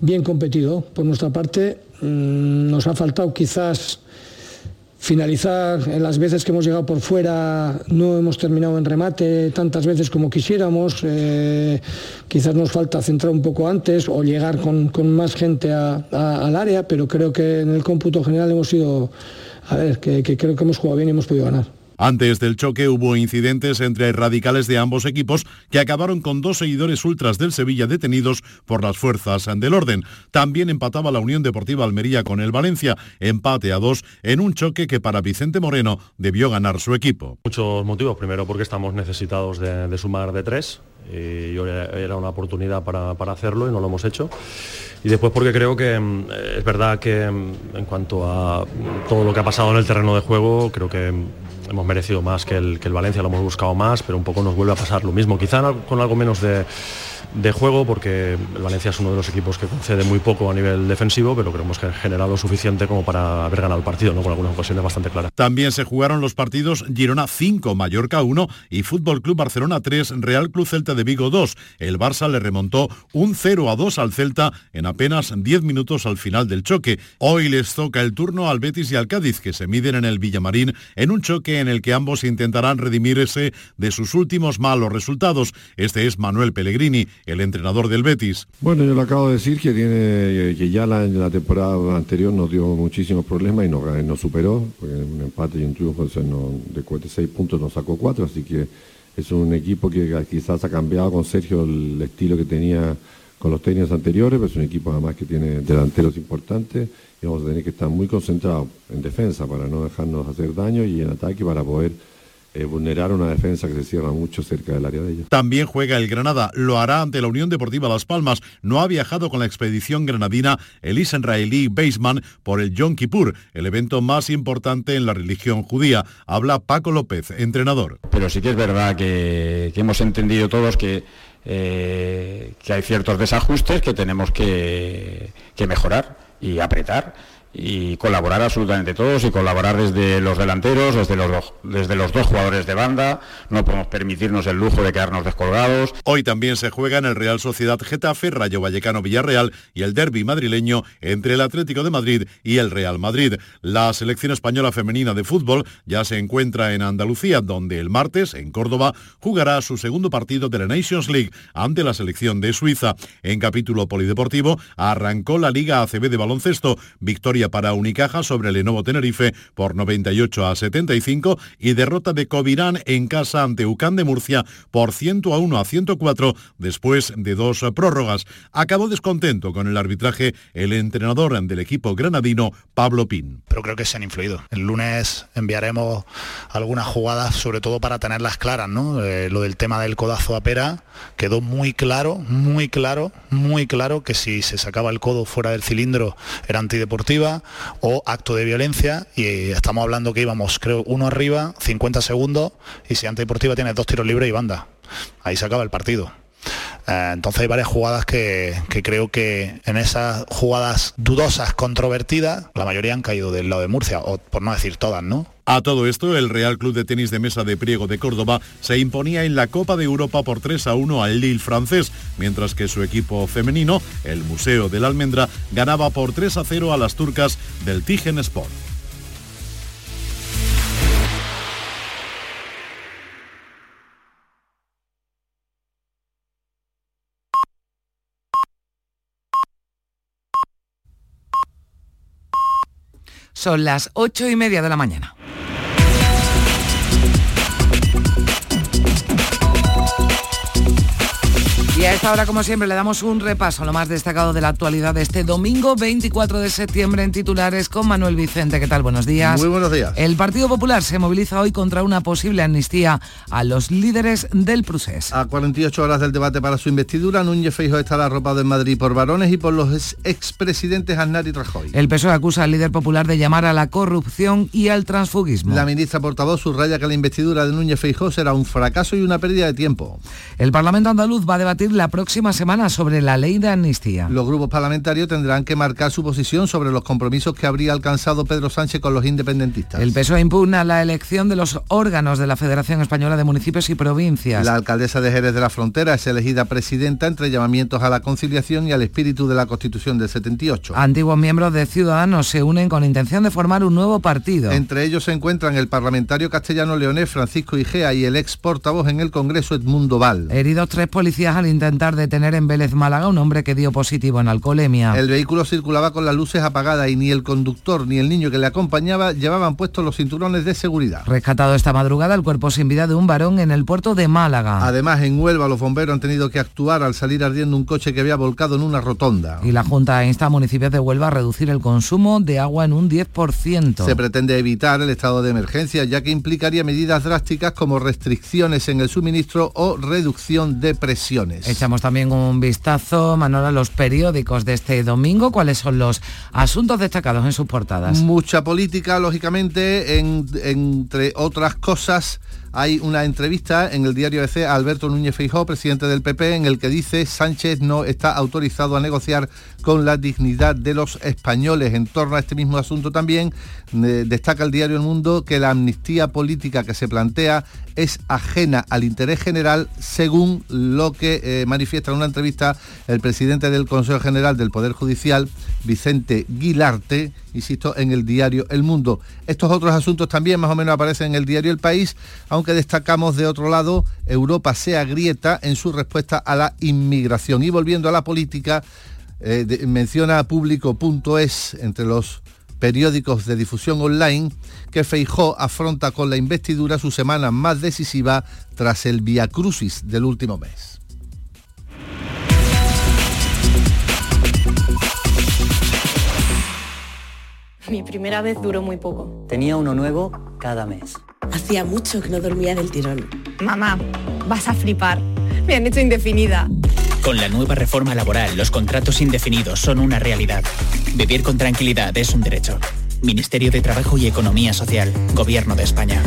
bien competido. Por nuestra parte, mmm, nos ha faltado quizás finalizar en las veces que hemos llegado por fuera no hemos terminado en remate tantas veces como quisiéramos eh, quizás nos falta centrar un poco antes o llegar con, con más gente al área pero creo que en el cómputo general hemos sido a ver que creo que hemos jugado bien y hemos podido ganar antes del choque hubo incidentes entre radicales de ambos equipos que acabaron con dos seguidores ultras del Sevilla detenidos por las fuerzas del orden. También empataba la Unión Deportiva Almería con el Valencia, empate a dos en un choque que para Vicente Moreno debió ganar su equipo. Muchos motivos. Primero porque estamos necesitados de, sumar de tres y era una oportunidad para, para, hacerlo y no lo hemos hecho. Y después porque creo que es verdad que en cuanto a todo lo que ha pasado en el terreno de juego, creo que hemos merecido más que el, Valencia, lo hemos buscado más, pero un poco nos vuelve a pasar lo mismo, quizá con algo menos de, de juego, porque el Valencia es uno de los equipos que concede muy poco a nivel defensivo, pero creemos que ha generado suficiente como para haber ganado el partido, ¿no? con algunas ocasiones bastante claras. También se jugaron los partidos Girona 5, Mallorca 1 y Fútbol Club Barcelona 3, Real Club Celta de Vigo 2. El Barça le remontó un 0 a 2 al Celta en apenas 10 minutos al final del choque. Hoy les toca el turno al Betis y al Cádiz, que se miden en el Villamarín en un choque en el que ambos intentarán redimirse de sus últimos malos resultados. Este es Manuel Pellegrini, el entrenador del Betis. Bueno, yo le acabo de decir que tiene que ya la, en la temporada anterior nos dio muchísimos problemas y nos, superó, porque un empate y un triunfo o sea, no, de 46 puntos nos sacó 4, así que es un equipo que quizás ha cambiado con Sergio el estilo que tenía con los técnicos anteriores, pero es un equipo además que tiene delanteros importantes y vamos a tener que estar muy concentrados en defensa para no dejarnos hacer daño y en ataque para poder eh, vulnerar una defensa que se cierra mucho cerca del área de ella. También juega el Granada, lo hará ante la Unión Deportiva Las Palmas. No ha viajado con la expedición granadina el israelí Beisman por el Yom Kippur, el evento más importante en la religión judía. Habla Paco López, entrenador. Pero sí que es verdad que, que hemos entendido todos que eh, que hay ciertos desajustes que tenemos que, que mejorar y apretar y colaborar absolutamente todos y colaborar desde los delanteros, desde los, dos, desde los dos jugadores de banda. No podemos permitirnos el lujo de quedarnos descolgados. Hoy también se juega en el Real Sociedad Getafe, Rayo Vallecano Villarreal y el derby madrileño entre el Atlético de Madrid y el Real Madrid. La selección española femenina de fútbol ya se encuentra en Andalucía, donde el martes, en Córdoba, jugará su segundo partido de la Nations League ante la selección de Suiza. En capítulo polideportivo arrancó la Liga ACB de baloncesto. Victoria para Unicaja sobre Lenovo Tenerife por 98 a 75 y derrota de Covirán en casa ante UCAN de Murcia por 101 a 104 después de dos prórrogas. Acabó descontento con el arbitraje el entrenador del equipo granadino, Pablo Pin. Pero creo que se han influido. El lunes enviaremos algunas jugadas, sobre todo para tenerlas claras, ¿no? Eh, lo del tema del codazo a pera quedó muy claro, muy claro, muy claro que si se sacaba el codo fuera del cilindro era antideportiva o acto de violencia y estamos hablando que íbamos, creo, uno arriba, 50 segundos y si antideportiva tiene dos tiros libres y banda. Ahí se acaba el partido. Eh, entonces hay varias jugadas que, creo que en esas jugadas dudosas, controvertidas, la mayoría han caído del lado de Murcia, o por no decir todas, ¿no? A todo esto, el Real Club de Tenis de Mesa de Priego de Córdoba se imponía en la Copa de Europa por 3 a 1 al Lille francés, mientras que su equipo femenino, el Museo de la Almendra, ganaba por 3 a 0 a las turcas del Tigen Sport. Son las ocho y media de la mañana. Esta hora, como siempre, le damos un repaso a lo más destacado de la actualidad de este domingo 24 de septiembre en titulares con Manuel Vicente. ¿Qué tal? Buenos días. Muy buenos días. El Partido Popular se moviliza hoy contra una posible amnistía a los líderes del procés. A 48 horas del debate para su investidura, Núñez Feijóo estará arropado en Madrid por varones y por los expresidentes Aznar y Rajoy. El PSOE acusa al líder popular de llamar a la corrupción y al transfugismo. La ministra portavoz subraya que la investidura de Núñez Feijóo será un fracaso y una pérdida de tiempo. El Parlamento andaluz va a debatir la próxima semana sobre la ley de amnistía. Los grupos parlamentarios tendrán que marcar su posición sobre los compromisos que habría alcanzado Pedro Sánchez con los independentistas. El PSOE impugna la elección de los órganos de la Federación Española de Municipios y Provincias. La alcaldesa de Jerez de la Frontera es elegida presidenta entre llamamientos a la conciliación y al espíritu de la Constitución del 78. Antiguos miembros de Ciudadanos se unen con intención de formar un nuevo partido. Entre ellos se encuentran el parlamentario castellano leonés Francisco Igea y el ex portavoz en el Congreso Edmundo Val. Heridos tres policías al intentar detener en Vélez Málaga un hombre que dio positivo en alcoholemia. El vehículo circulaba con las luces apagadas y ni el conductor ni el niño que le acompañaba llevaban puestos los cinturones de seguridad. Rescatado esta madrugada el cuerpo sin vida de un varón en el puerto de Málaga. Además, en Huelva los bomberos han tenido que actuar al salir ardiendo un coche que había volcado en una rotonda. Y la Junta insta a municipios de Huelva a reducir el consumo de agua en un 10%. Se pretende evitar el estado de emergencia ya que implicaría medidas drásticas como restricciones en el suministro o reducción de presiones. Echamos también un vistazo, Manuel, a los periódicos de este domingo. ¿Cuáles son los asuntos destacados en sus portadas? Mucha política, lógicamente, en, entre otras cosas. Hay una entrevista en el diario EC a Alberto Núñez Feijóo, presidente del PP, en el que dice Sánchez no está autorizado a negociar con la dignidad de los españoles. En torno a este mismo asunto también eh, destaca el diario El Mundo que la amnistía política que se plantea es ajena al interés general, según lo que eh, manifiesta en una entrevista el presidente del Consejo General del Poder Judicial, Vicente Guilarte, insisto, en el diario El Mundo. Estos otros asuntos también más o menos aparecen en el diario El País, aunque destacamos de otro lado, Europa se agrieta en su respuesta a la inmigración. Y volviendo a la política, eh, menciona público.es entre los periódicos de difusión online que Feijó afronta con la investidura su semana más decisiva tras el Via Crucis del último mes. Mi primera vez duró muy poco. Tenía uno nuevo cada mes. Hacía mucho que no dormía del tirón. Mamá, vas a flipar. Me han hecho indefinida. Con la nueva reforma laboral, los contratos indefinidos son una realidad. Vivir con tranquilidad es un derecho. Ministerio de Trabajo y Economía Social, Gobierno de España.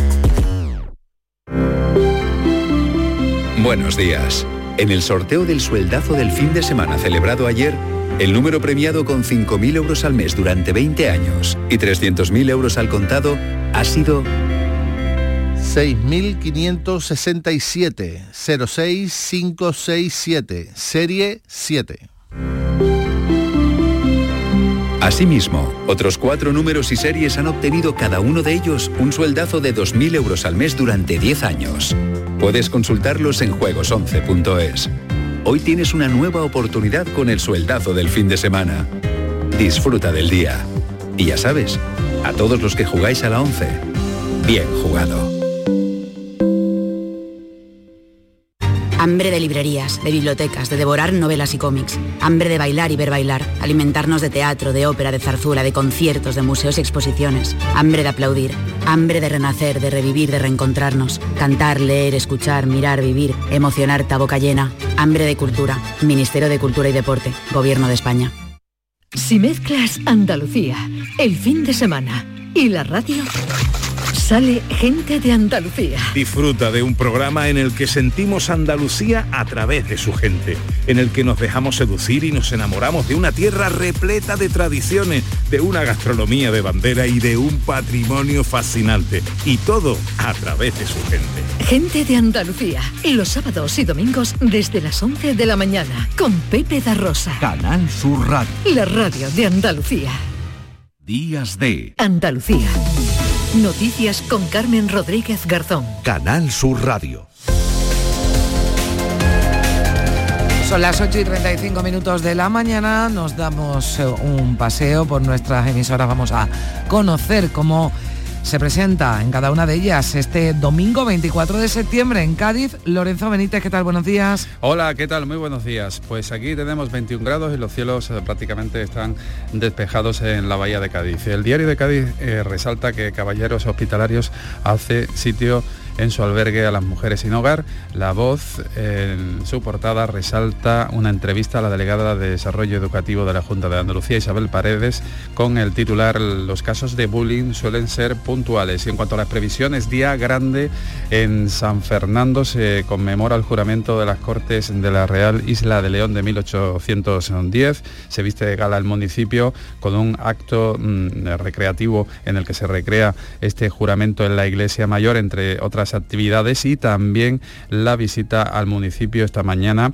Buenos días. En el sorteo del sueldazo del fin de semana celebrado ayer, el número premiado con 5.000 euros al mes durante 20 años y 300.000 euros al contado ha sido 6.567 06567 serie 7. Asimismo, otros cuatro números y series han obtenido cada uno de ellos un sueldazo de 2.000 euros al mes durante 10 años. Puedes consultarlos en juegos11.es. Hoy tienes una nueva oportunidad con el sueldazo del fin de semana. Disfruta del día. Y ya sabes, a todos los que jugáis a la 11, bien jugado. Hambre de librerías, de bibliotecas, de devorar novelas y cómics. Hambre de bailar y ver bailar. Alimentarnos de teatro, de ópera, de zarzuela, de conciertos, de museos y exposiciones. Hambre de aplaudir. Hambre de renacer, de revivir, de reencontrarnos. Cantar, leer, escuchar, mirar, vivir. Emocionarte a boca llena. Hambre de cultura. Ministerio de Cultura y Deporte. Gobierno de España. Si mezclas Andalucía, el fin de semana y la radio Sale gente de Andalucía. Disfruta de un programa en el que sentimos Andalucía a través de su gente, en el que nos dejamos seducir y nos enamoramos de una tierra repleta de tradiciones, de una gastronomía de bandera y de un patrimonio fascinante. Y todo a través de su gente. Gente de Andalucía, los sábados y domingos desde las 11 de la mañana, con Pepe da Rosa. Canal Sur Radio. La radio de Andalucía. Días de Andalucía. Noticias con Carmen Rodríguez Garzón. Canal Sur Radio. Son las 8 y 35 minutos de la mañana, nos damos eh, un paseo por nuestras emisoras, vamos a conocer cómo se presenta en cada una de ellas este domingo 24 de septiembre en Cádiz. Lorenzo Benítez, ¿qué tal? Buenos días. Hola, ¿qué tal? Muy buenos días. Pues aquí tenemos 21 grados y los cielos eh, prácticamente están despejados en la bahía de Cádiz. El diario de Cádiz eh, resalta que Caballeros Hospitalarios hace sitio en su albergue a las mujeres sin hogar. La voz en su portada resalta una entrevista a la delegada de Desarrollo Educativo de la Junta de Andalucía, Isabel Paredes, con el titular Los casos de bullying suelen ser puntuales. Y en cuanto a las previsiones, día grande en San Fernando se conmemora el juramento de las Cortes de la Real Isla de León de 1810. Se viste de gala el municipio con un acto mm, recreativo en el que se recrea este juramento en la Iglesia Mayor, entre otras actividades y también la visita al municipio esta mañana.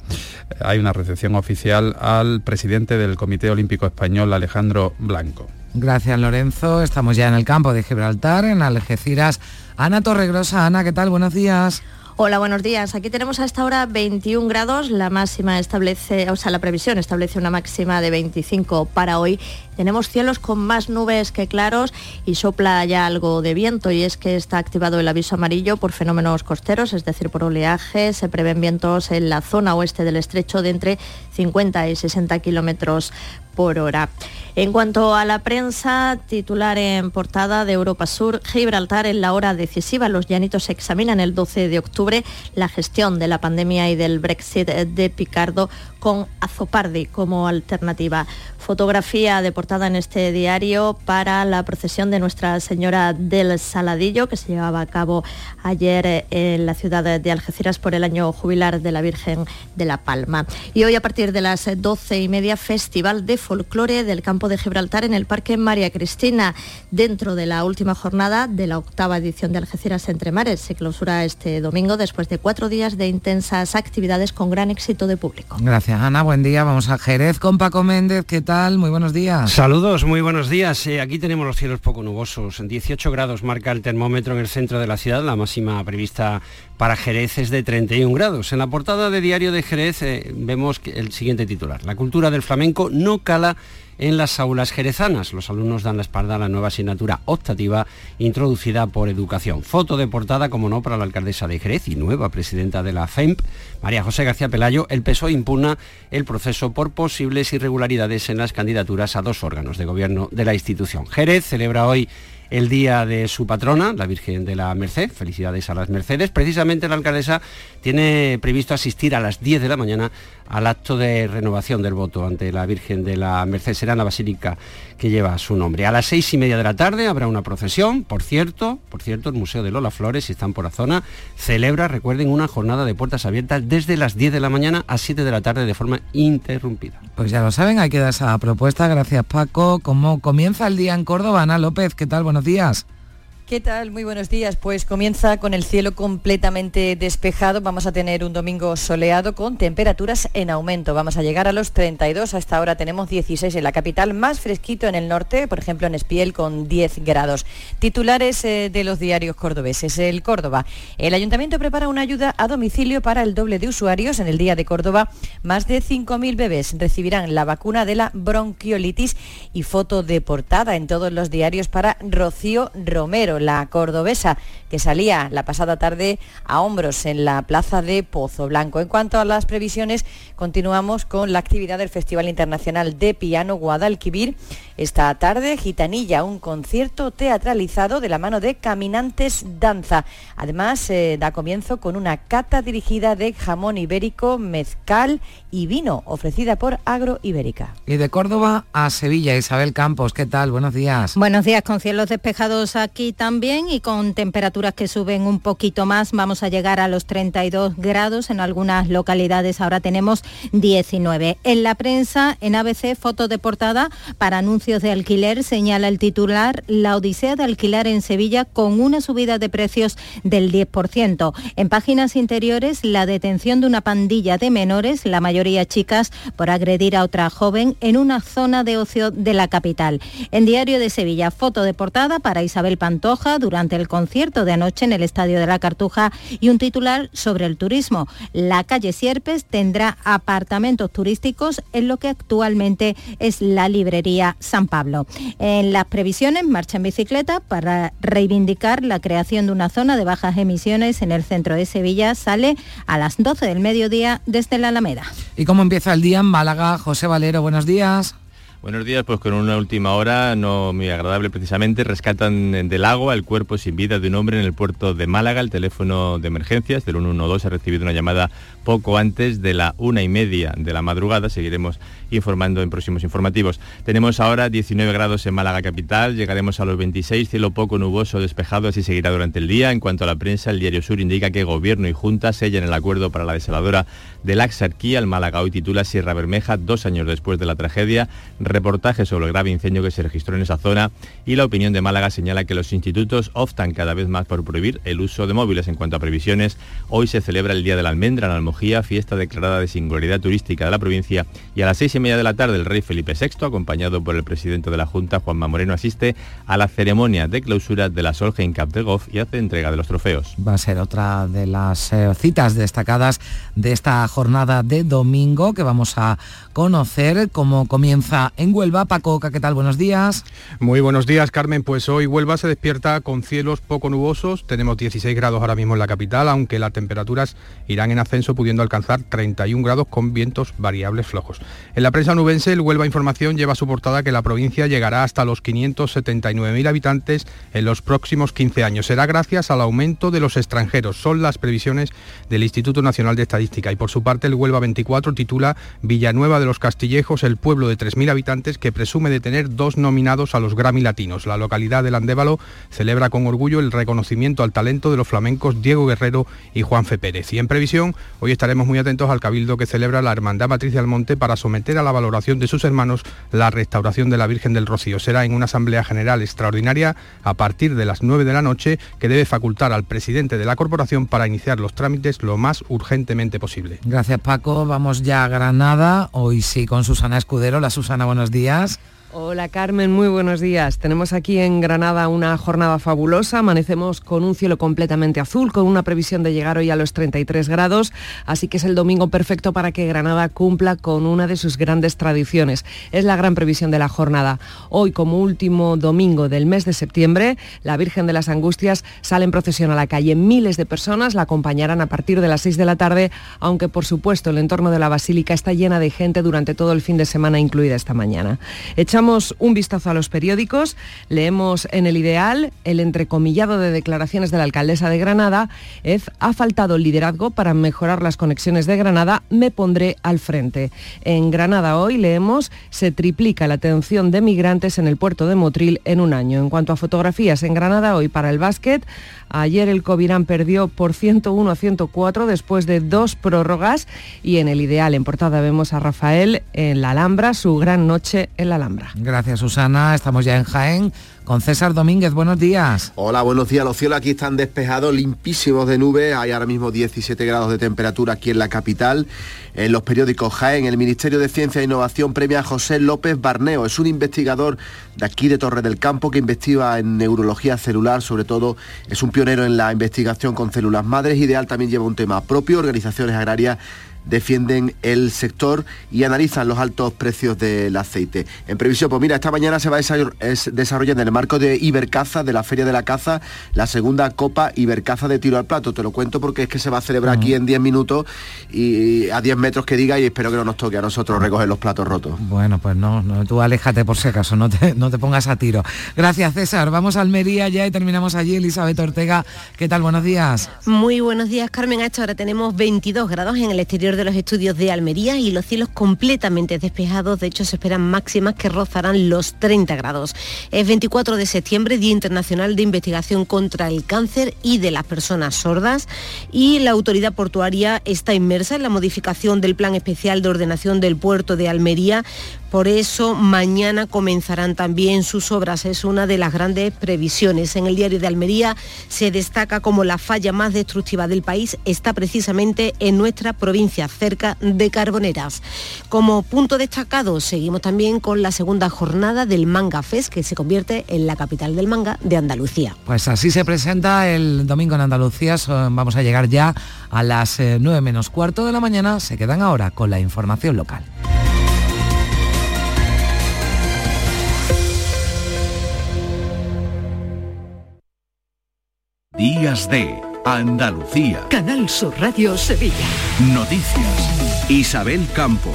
Hay una recepción oficial al presidente del Comité Olímpico Español, Alejandro Blanco. Gracias Lorenzo. Estamos ya en el campo de Gibraltar, en Algeciras. Ana Torregrosa, Ana, ¿qué tal? Buenos días. Hola, buenos días. Aquí tenemos a esta hora 21 grados. La máxima establece, o sea, la previsión establece una máxima de 25 para hoy. Tenemos cielos con más nubes que claros y sopla ya algo de viento y es que está activado el aviso amarillo por fenómenos costeros, es decir, por oleaje. Se prevén vientos en la zona oeste del estrecho de entre 50 y 60 kilómetros por hora. En cuanto a la prensa, titular en portada de Europa Sur, Gibraltar en la hora decisiva. Los llanitos examinan el 12 de octubre la gestión de la pandemia y del Brexit de Picardo con Azopardi como alternativa. Fotografía de portada en este diario para la procesión de Nuestra Señora del Saladillo que se llevaba a cabo ayer eh, en la ciudad de Algeciras por el año jubilar de la Virgen de la Palma. Y hoy a partir de las doce y media, Festival de Folclore del Campo de Gibraltar en el Parque María Cristina. Dentro de la última jornada de la octava edición de Algeciras Entre Mares se clausura este domingo después de cuatro días de intensas actividades con gran éxito de público. Gracias Ana, buen día. Vamos a Jerez con Paco Méndez. ¿Qué tal? Muy buenos días. Saludos, muy buenos días. Eh, aquí tenemos los cielos poco nubosos. 18 grados marca el termómetro en el centro de la ciudad. La máxima prevista para Jerez es de 31 grados. En la portada de Diario de Jerez eh, vemos el siguiente titular. La cultura del flamenco no cala en las aulas jerezanas. Los alumnos dan la espalda a la nueva asignatura optativa introducida por Educación. Foto de portada, como no, para la alcaldesa de Jerez y nueva presidenta de la FEMP, María José García Pelayo. El PSOE impugna el proceso por posibles irregularidades en las candidaturas a dos órganos de gobierno de la institución. Jerez celebra hoy el día de su patrona, la Virgen de la Merced. Felicidades a las Mercedes. Precisamente la alcaldesa tiene previsto asistir a las 10 de la mañana al acto de renovación del voto ante la Virgen de la Merced. Será la basílica que lleva su nombre. A las seis y media de la tarde habrá una procesión. Por cierto, por cierto, el Museo de Lola Flores, si están por la zona, celebra, recuerden, una jornada de puertas abiertas desde las 10 de la mañana a 7 de la tarde de forma interrumpida. Pues ya lo saben, hay que dar esa propuesta. Gracias Paco. ¿Cómo comienza el día en Córdoba? Ana López, ¿qué tal? Buenos días. ¿Qué tal? Muy buenos días. Pues comienza con el cielo completamente despejado. Vamos a tener un domingo soleado con temperaturas en aumento. Vamos a llegar a los 32. Hasta ahora tenemos 16 en la capital, más fresquito en el norte, por ejemplo en Espiel con 10 grados. Titulares eh, de los diarios cordobeses. El Córdoba. El ayuntamiento prepara una ayuda a domicilio para el doble de usuarios. En el día de Córdoba, más de 5.000 bebés recibirán la vacuna de la bronquiolitis y foto de portada en todos los diarios para Rocío Romero la cordobesa, que salía la pasada tarde a hombros en la plaza de Pozo Blanco. En cuanto a las previsiones, continuamos con la actividad del Festival Internacional de Piano Guadalquivir. Esta tarde, Gitanilla, un concierto teatralizado de la mano de Caminantes Danza. Además, eh, da comienzo con una cata dirigida de jamón ibérico, mezcal y vino, ofrecida por Agro Ibérica. Y de Córdoba a Sevilla, Isabel Campos, ¿qué tal? Buenos días. Buenos días, con cielos despejados aquí también y con temperaturas que suben un poquito más. Vamos a llegar a los 32 grados en algunas localidades, ahora tenemos 19. En la prensa, en ABC, foto de portada para anuncios de alquiler, señala el titular, la odisea de alquilar en Sevilla con una subida de precios del 10%. En páginas interiores, la detención de una pandilla de menores, la mayoría chicas, por agredir a otra joven en una zona de ocio de la capital. En Diario de Sevilla, foto de portada para Isabel Pantoja durante el concierto de anoche en el Estadio de la Cartuja y un titular sobre el turismo. La calle Sierpes tendrá apartamentos turísticos en lo que actualmente es la librería San Pablo. En las previsiones, marcha en bicicleta para reivindicar la creación de una zona de bajas emisiones en el centro de Sevilla sale a las 12 del mediodía desde la Alameda. ¿Y cómo empieza el día en Málaga? José Valero, buenos días. Buenos días, pues con una última hora no muy agradable precisamente, rescatan del agua el cuerpo sin vida de un hombre en el puerto de Málaga. El teléfono de emergencias del 112 ha recibido una llamada poco antes de la una y media de la madrugada. Seguiremos informando en próximos informativos. Tenemos ahora 19 grados en Málaga capital, llegaremos a los 26, cielo poco nuboso despejado, así seguirá durante el día. En cuanto a la prensa, el diario Sur indica que Gobierno y Junta sellan el acuerdo para la desaladora de la Axarquía. El Málaga hoy titula Sierra Bermeja, dos años después de la tragedia reportaje sobre el grave incendio que se registró en esa zona y la opinión de Málaga señala que los institutos optan cada vez más por prohibir el uso de móviles. En cuanto a previsiones, hoy se celebra el Día de la Almendra en Fiesta declarada de singularidad turística de la provincia y a las seis y media de la tarde el rey Felipe VI, acompañado por el presidente de la Junta, Juanma Moreno, asiste a la ceremonia de clausura de la Solheim Cup de Golf y hace entrega de los trofeos. Va a ser otra de las eh, citas destacadas de esta jornada de domingo que vamos a conocer cómo comienza en Huelva. Paco, ¿qué tal? Buenos días. Muy buenos días, Carmen. Pues hoy Huelva se despierta con cielos poco nubosos. Tenemos 16 grados ahora mismo en la capital, aunque las temperaturas irán en ascenso pudiendo alcanzar 31 grados con vientos variables flojos. En la prensa nubense, el Huelva Información lleva su portada que la provincia llegará hasta los 579.000 habitantes en los próximos 15 años. Será gracias al aumento de los extranjeros. Son las previsiones del Instituto Nacional de Estadística. Y por su parte, el Huelva 24 titula Villanueva de los Castillejos, el pueblo de 3.000 habitantes que presume de tener dos nominados a los Grammy Latinos. La localidad de Landévalo celebra con orgullo el reconocimiento al talento de los flamencos Diego Guerrero y Juan Fe Pérez. Y en previsión, hoy estaremos muy atentos al cabildo que celebra la Hermandad Matriz de Almonte para someter a la valoración de sus hermanos la restauración de la Virgen del Rocío. Será en una asamblea general extraordinaria a partir de las 9 de la noche que debe facultar al presidente de la corporación para iniciar los trámites lo más urgentemente posible. Gracias Paco. Vamos ya a Granada. Hoy sí con Susana Escudero. La Susana, buenos días. Hola Carmen, muy buenos días. Tenemos aquí en Granada una jornada fabulosa. Amanecemos con un cielo completamente azul, con una previsión de llegar hoy a los 33 grados, así que es el domingo perfecto para que Granada cumpla con una de sus grandes tradiciones. Es la gran previsión de la jornada. Hoy, como último domingo del mes de septiembre, la Virgen de las Angustias sale en procesión a la calle. Miles de personas la acompañarán a partir de las 6 de la tarde, aunque por supuesto el entorno de la Basílica está llena de gente durante todo el fin de semana, incluida esta mañana. Echamos un vistazo a los periódicos, leemos en el ideal el entrecomillado de declaraciones de la alcaldesa de Granada, es, ha faltado liderazgo para mejorar las conexiones de Granada, me pondré al frente. En Granada hoy leemos, se triplica la atención de migrantes en el puerto de Motril en un año. En cuanto a fotografías en Granada hoy para el básquet, Ayer el Covirán perdió por 101 a 104 después de dos prórrogas. Y en el ideal en portada vemos a Rafael en la Alhambra, su gran noche en la Alhambra. Gracias Susana, estamos ya en Jaén con César Domínguez. Buenos días. Hola, buenos días. Los cielos aquí están despejados, limpísimos de nubes. Hay ahora mismo 17 grados de temperatura aquí en la capital. En los periódicos Jaén, el Ministerio de Ciencia e Innovación premia a José López Barneo. Es un investigador de aquí de Torre del Campo que investiga en neurología celular, sobre todo es un pionero en la investigación con células madres. Ideal también lleva un tema propio, organizaciones agrarias defienden el sector y analizan los altos precios del aceite. En previsión, pues mira, esta mañana se va a desarrollar en el marco de Ibercaza, de la Feria de la Caza, la segunda Copa Ibercaza de tiro al plato. Te lo cuento porque es que se va a celebrar aquí en 10 minutos y a 10 metros que diga y espero que no nos toque a nosotros recoger los platos rotos. Bueno, pues no, no tú aléjate por si acaso, no te, no te pongas a tiro. Gracias César, vamos a Almería ya y terminamos allí. Elizabeth Ortega, ¿qué tal? Buenos días. Muy buenos días Carmen, a esta hora tenemos 22 grados en el exterior de los estudios de Almería y los cielos completamente despejados. De hecho, se esperan máximas que rozarán los 30 grados. Es 24 de septiembre, Día Internacional de Investigación contra el Cáncer y de las Personas Sordas. Y la autoridad portuaria está inmersa en la modificación del Plan Especial de Ordenación del Puerto de Almería por eso mañana comenzarán también sus obras. Es una de las grandes previsiones. En el diario de Almería se destaca como la falla más destructiva del país está precisamente en nuestra provincia, cerca de Carboneras. Como punto destacado, seguimos también con la segunda jornada del Manga Fest, que se convierte en la capital del manga de Andalucía. Pues así se presenta el domingo en Andalucía. Vamos a llegar ya a las 9 eh, menos cuarto de la mañana. Se quedan ahora con la información local. Días de Andalucía. Canal Sur Radio Sevilla. Noticias. Isabel Campos.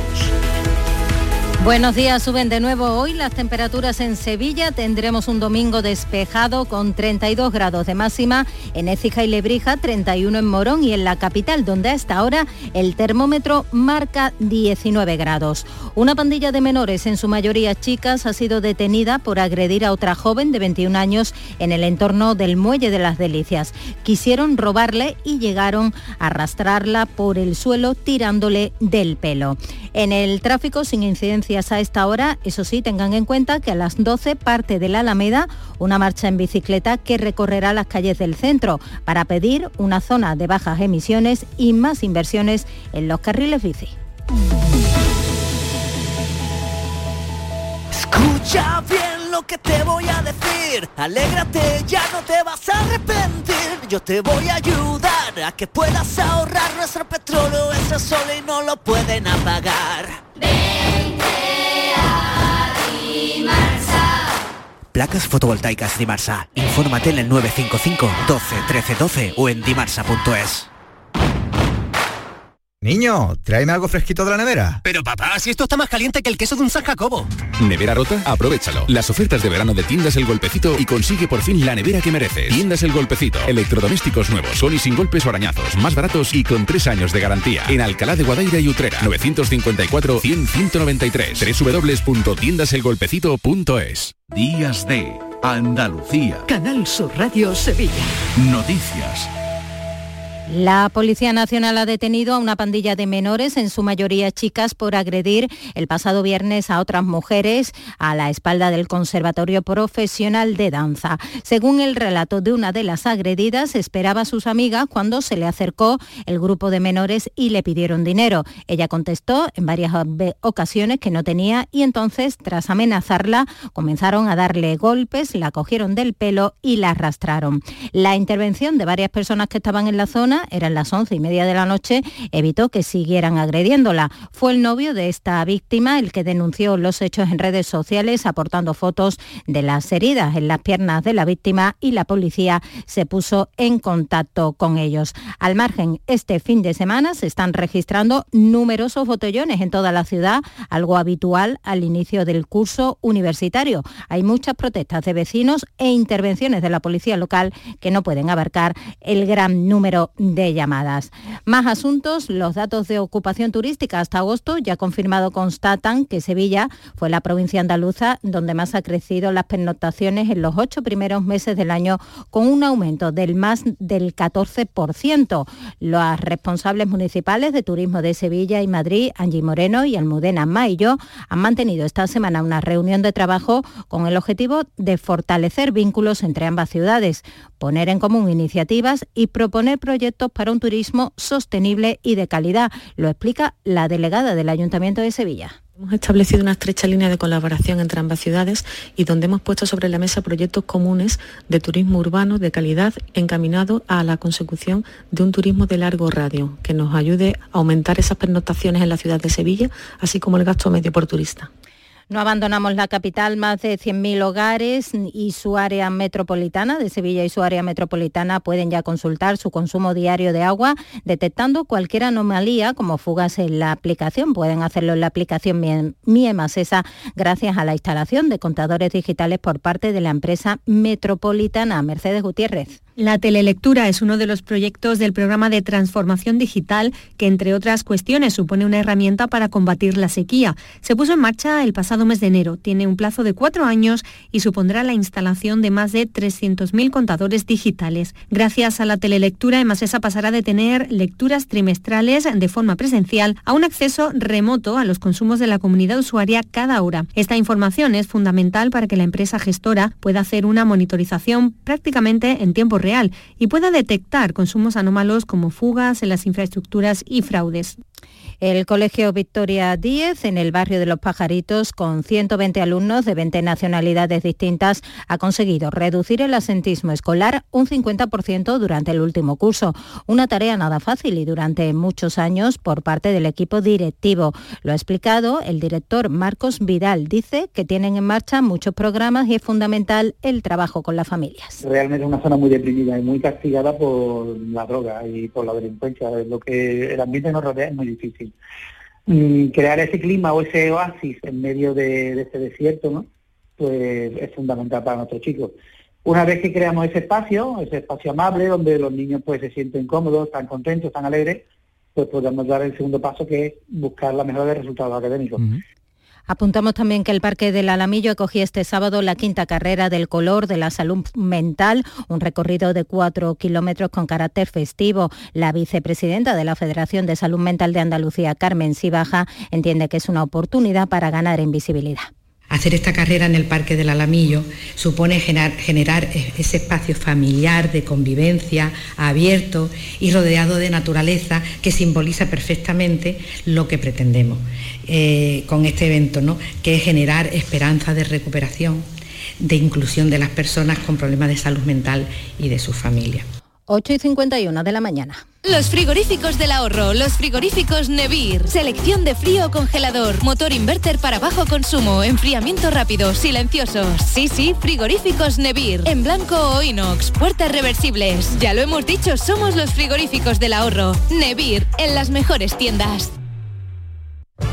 Buenos días, suben de nuevo hoy las temperaturas en Sevilla. Tendremos un domingo despejado con 32 grados de máxima en Écija y Lebrija, 31 en Morón y en la capital, donde hasta ahora el termómetro marca 19 grados. Una pandilla de menores, en su mayoría chicas, ha sido detenida por agredir a otra joven de 21 años en el entorno del Muelle de las Delicias. Quisieron robarle y llegaron a arrastrarla por el suelo tirándole del pelo. En el tráfico sin incidencia a esta hora. Eso sí, tengan en cuenta que a las 12 parte de la Alameda una marcha en bicicleta que recorrerá las calles del centro para pedir una zona de bajas emisiones y más inversiones en los carriles bici. Escucha bien lo que te voy a decir. Alégrate, ya no te vas a arrepentir. Yo te voy a ayudar a que puedas ahorrar nuestro petróleo, ese sol y no lo pueden apagar. Placas fotovoltaicas Dimarsa. Infórmate en el 955 12 13 12 o en dimarsa.es. Niño, tráeme algo fresquito de la nevera. Pero papá, si esto está más caliente que el queso de un San Jacobo. ¿Nevera rota? Aprovechalo. Las ofertas de verano de Tiendas El Golpecito y consigue por fin la nevera que mereces. Tiendas El Golpecito. Electrodomésticos nuevos, son y sin golpes o arañazos, más baratos y con tres años de garantía. En Alcalá de Guadaira y Utrera. 954-100-193. www.tiendaselgolpecito.es Días de Andalucía. Canal Sur Radio Sevilla. Noticias. La Policía Nacional ha detenido a una pandilla de menores, en su mayoría chicas, por agredir el pasado viernes a otras mujeres a la espalda del Conservatorio Profesional de Danza. Según el relato de una de las agredidas, esperaba a sus amigas cuando se le acercó el grupo de menores y le pidieron dinero. Ella contestó en varias ocasiones que no tenía y entonces, tras amenazarla, comenzaron a darle golpes, la cogieron del pelo y la arrastraron. La intervención de varias personas que estaban en la zona eran las once y media de la noche, evitó que siguieran agrediéndola. Fue el novio de esta víctima el que denunció los hechos en redes sociales aportando fotos de las heridas en las piernas de la víctima y la policía se puso en contacto con ellos. Al margen, este fin de semana se están registrando numerosos botellones en toda la ciudad, algo habitual al inicio del curso universitario. Hay muchas protestas de vecinos e intervenciones de la policía local que no pueden abarcar el gran número de llamadas. Más asuntos, los datos de ocupación turística hasta agosto ya confirmado constatan que Sevilla fue la provincia andaluza donde más ha crecido las pernoctaciones en los ocho primeros meses del año con un aumento del más del 14%. Los responsables municipales de turismo de Sevilla y Madrid, Angie Moreno y Almudena Maillo, han mantenido esta semana una reunión de trabajo con el objetivo de fortalecer vínculos entre ambas ciudades, poner en común iniciativas y proponer proyectos para un turismo sostenible y de calidad. Lo explica la delegada del Ayuntamiento de Sevilla. Hemos establecido una estrecha línea de colaboración entre ambas ciudades y donde hemos puesto sobre la mesa proyectos comunes de turismo urbano de calidad encaminado a la consecución de un turismo de largo radio que nos ayude a aumentar esas pernoctaciones en la ciudad de Sevilla, así como el gasto medio por turista. No abandonamos la capital, más de 100.000 hogares y su área metropolitana de Sevilla y su área metropolitana pueden ya consultar su consumo diario de agua detectando cualquier anomalía como fugas en la aplicación. Pueden hacerlo en la aplicación Miemasesa gracias a la instalación de contadores digitales por parte de la empresa metropolitana Mercedes Gutiérrez. La telelectura es uno de los proyectos del programa de transformación digital que, entre otras cuestiones, supone una herramienta para combatir la sequía. Se puso en marcha el pasado mes de enero, tiene un plazo de cuatro años y supondrá la instalación de más de 300.000 contadores digitales. Gracias a la telelectura, Emasesa pasará de tener lecturas trimestrales de forma presencial a un acceso remoto a los consumos de la comunidad usuaria cada hora. Esta información es fundamental para que la empresa gestora pueda hacer una monitorización prácticamente en tiempo real y pueda detectar consumos anómalos como fugas en las infraestructuras y fraudes. El Colegio Victoria 10, en el barrio de Los Pajaritos, con 120 alumnos de 20 nacionalidades distintas, ha conseguido reducir el asentismo escolar un 50% durante el último curso. Una tarea nada fácil y durante muchos años por parte del equipo directivo. Lo ha explicado el director Marcos Vidal. Dice que tienen en marcha muchos programas y es fundamental el trabajo con las familias. Realmente es una zona muy deprimida y muy castigada por la droga y por la delincuencia. Lo que el ambiente nos rodea es muy difícil. Crear ese clima o ese oasis en medio de, ese desierto, ¿no? Pues es fundamental para nuestros chicos. Una vez que creamos ese espacio, ese espacio amable, donde los niños pues se sienten cómodos, están contentos, están alegres, pues podemos dar el segundo paso que es buscar la mejora de resultados académicos. Apuntamos también que el Parque del Alamillo acogía este sábado la quinta carrera del color de la salud mental, un recorrido de cuatro kilómetros con carácter festivo. La vicepresidenta de la Federación de Salud Mental de Andalucía, Carmen Sibaja, entiende que es una oportunidad para ganar en visibilidad. Hacer esta carrera en el Parque del Alamillo supone generar, ese espacio familiar de convivencia abierto y rodeado de naturaleza que simboliza perfectamente lo que pretendemos eh, con este evento, ¿no? que es generar esperanza de recuperación, de inclusión de las personas con problemas de salud mental y de su familia. 8 y 51 de la mañana. Los frigoríficos del ahorro, los frigoríficos Nevir. Selección de frío o congelador, motor inverter para bajo consumo, enfriamiento rápido, silenciosos. Sí, sí, frigoríficos Nevir. En blanco o inox, puertas reversibles. Ya lo hemos dicho, somos los frigoríficos del ahorro. Nevir, en las mejores tiendas.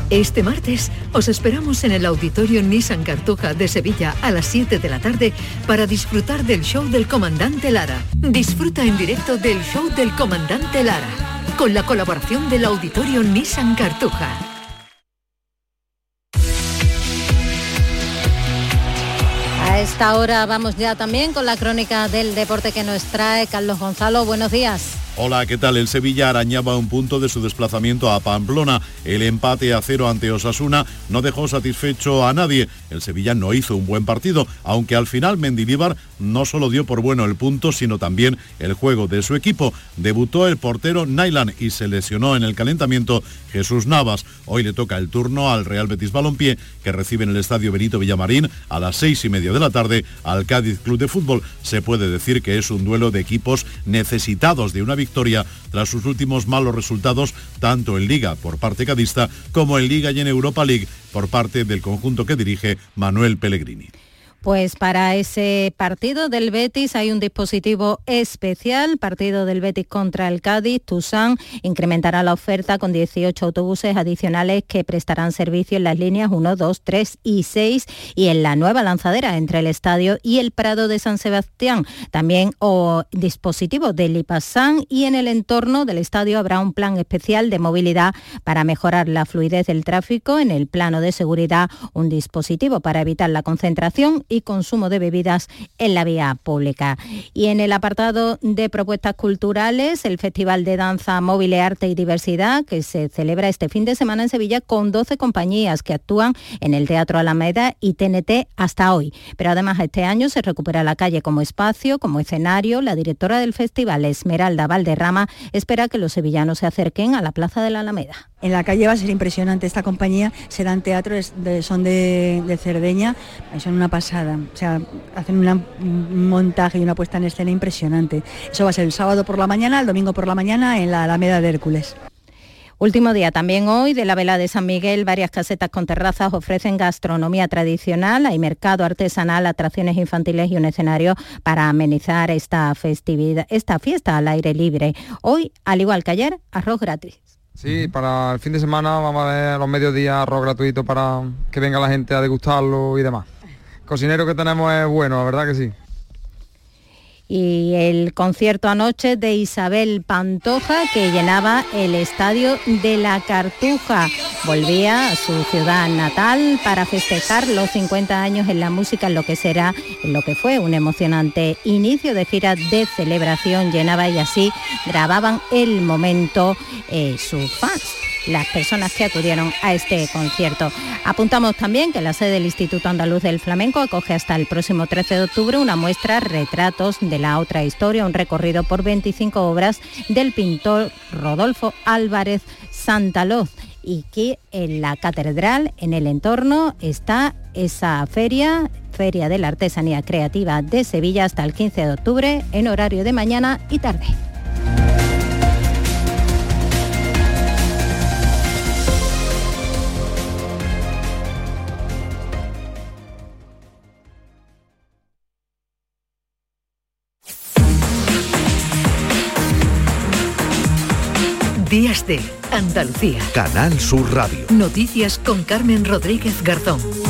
Este martes os esperamos en el Auditorio Nissan Cartuja de Sevilla a las 7 de la tarde para disfrutar del show del comandante Lara. Disfruta en directo del show del comandante Lara, con la colaboración del Auditorio Nissan Cartuja. A esta hora vamos ya también con la crónica del deporte que nos trae Carlos Gonzalo. Buenos días. Hola, ¿qué tal? El Sevilla arañaba un punto de su desplazamiento a Pamplona. El empate a cero ante Osasuna no dejó satisfecho a nadie. El Sevilla no hizo un buen partido, aunque al final Mendilíbar no solo dio por bueno el punto, sino también el juego de su equipo. Debutó el portero Nylan y se lesionó en el calentamiento Jesús Navas. Hoy le toca el turno al Real Betis Balompié, que recibe en el Estadio Benito Villamarín a las seis y media de la tarde al Cádiz Club de Fútbol. Se puede decir que es un duelo de equipos necesitados de una victoria victoria tras sus últimos malos resultados tanto en Liga por parte cadista como en Liga y en Europa League por parte del conjunto que dirige Manuel Pellegrini. Pues para ese partido del Betis hay un dispositivo especial, partido del Betis contra el Cádiz. Tusan incrementará la oferta con 18 autobuses adicionales que prestarán servicio en las líneas 1, 2, 3 y 6 y en la nueva lanzadera entre el estadio y el Prado de San Sebastián. También o dispositivo de Lipasán y en el entorno del estadio habrá un plan especial de movilidad para mejorar la fluidez del tráfico. En el plano de seguridad, un dispositivo para evitar la concentración y consumo de bebidas en la vía pública. Y en el apartado de propuestas culturales, el Festival de Danza Móvil, Arte y Diversidad, que se celebra este fin de semana en Sevilla con 12 compañías que actúan en el Teatro Alameda y TNT hasta hoy. Pero además este año se recupera la calle como espacio, como escenario. La directora del festival, Esmeralda Valderrama, espera que los sevillanos se acerquen a la Plaza de la Alameda. En la calle va a ser impresionante esta compañía, serán teatros, son de, de Cerdeña, son una pasada, o sea, hacen un montaje y una puesta en escena impresionante. Eso va a ser el sábado por la mañana, el domingo por la mañana en la Alameda de Hércules. Último día también hoy de la vela de San Miguel, varias casetas con terrazas ofrecen gastronomía tradicional, hay mercado artesanal, atracciones infantiles y un escenario para amenizar esta festividad, esta fiesta al aire libre. Hoy, al igual que ayer, arroz gratis. Sí, para el fin de semana vamos a ver los mediodías arroz gratuito para que venga la gente a degustarlo y demás. Cocinero que tenemos es bueno, la verdad que sí y el concierto anoche de Isabel Pantoja que llenaba el estadio de la Cartuja. Volvía a su ciudad natal para festejar los 50 años en la música, en lo que será, en lo que fue un emocionante inicio de gira de celebración. Llenaba y así grababan el momento eh, sus fans las personas que acudieron a este concierto. Apuntamos también que la sede del Instituto Andaluz del Flamenco acoge hasta el próximo 13 de octubre una muestra Retratos de la otra historia, un recorrido por 25 obras del pintor Rodolfo Álvarez Santaloz y que en la catedral, en el entorno, está esa feria, Feria de la Artesanía Creativa de Sevilla hasta el 15 de octubre en horario de mañana y tarde. De Andalucía. Canal Sur Radio. Noticias con Carmen Rodríguez Garzón.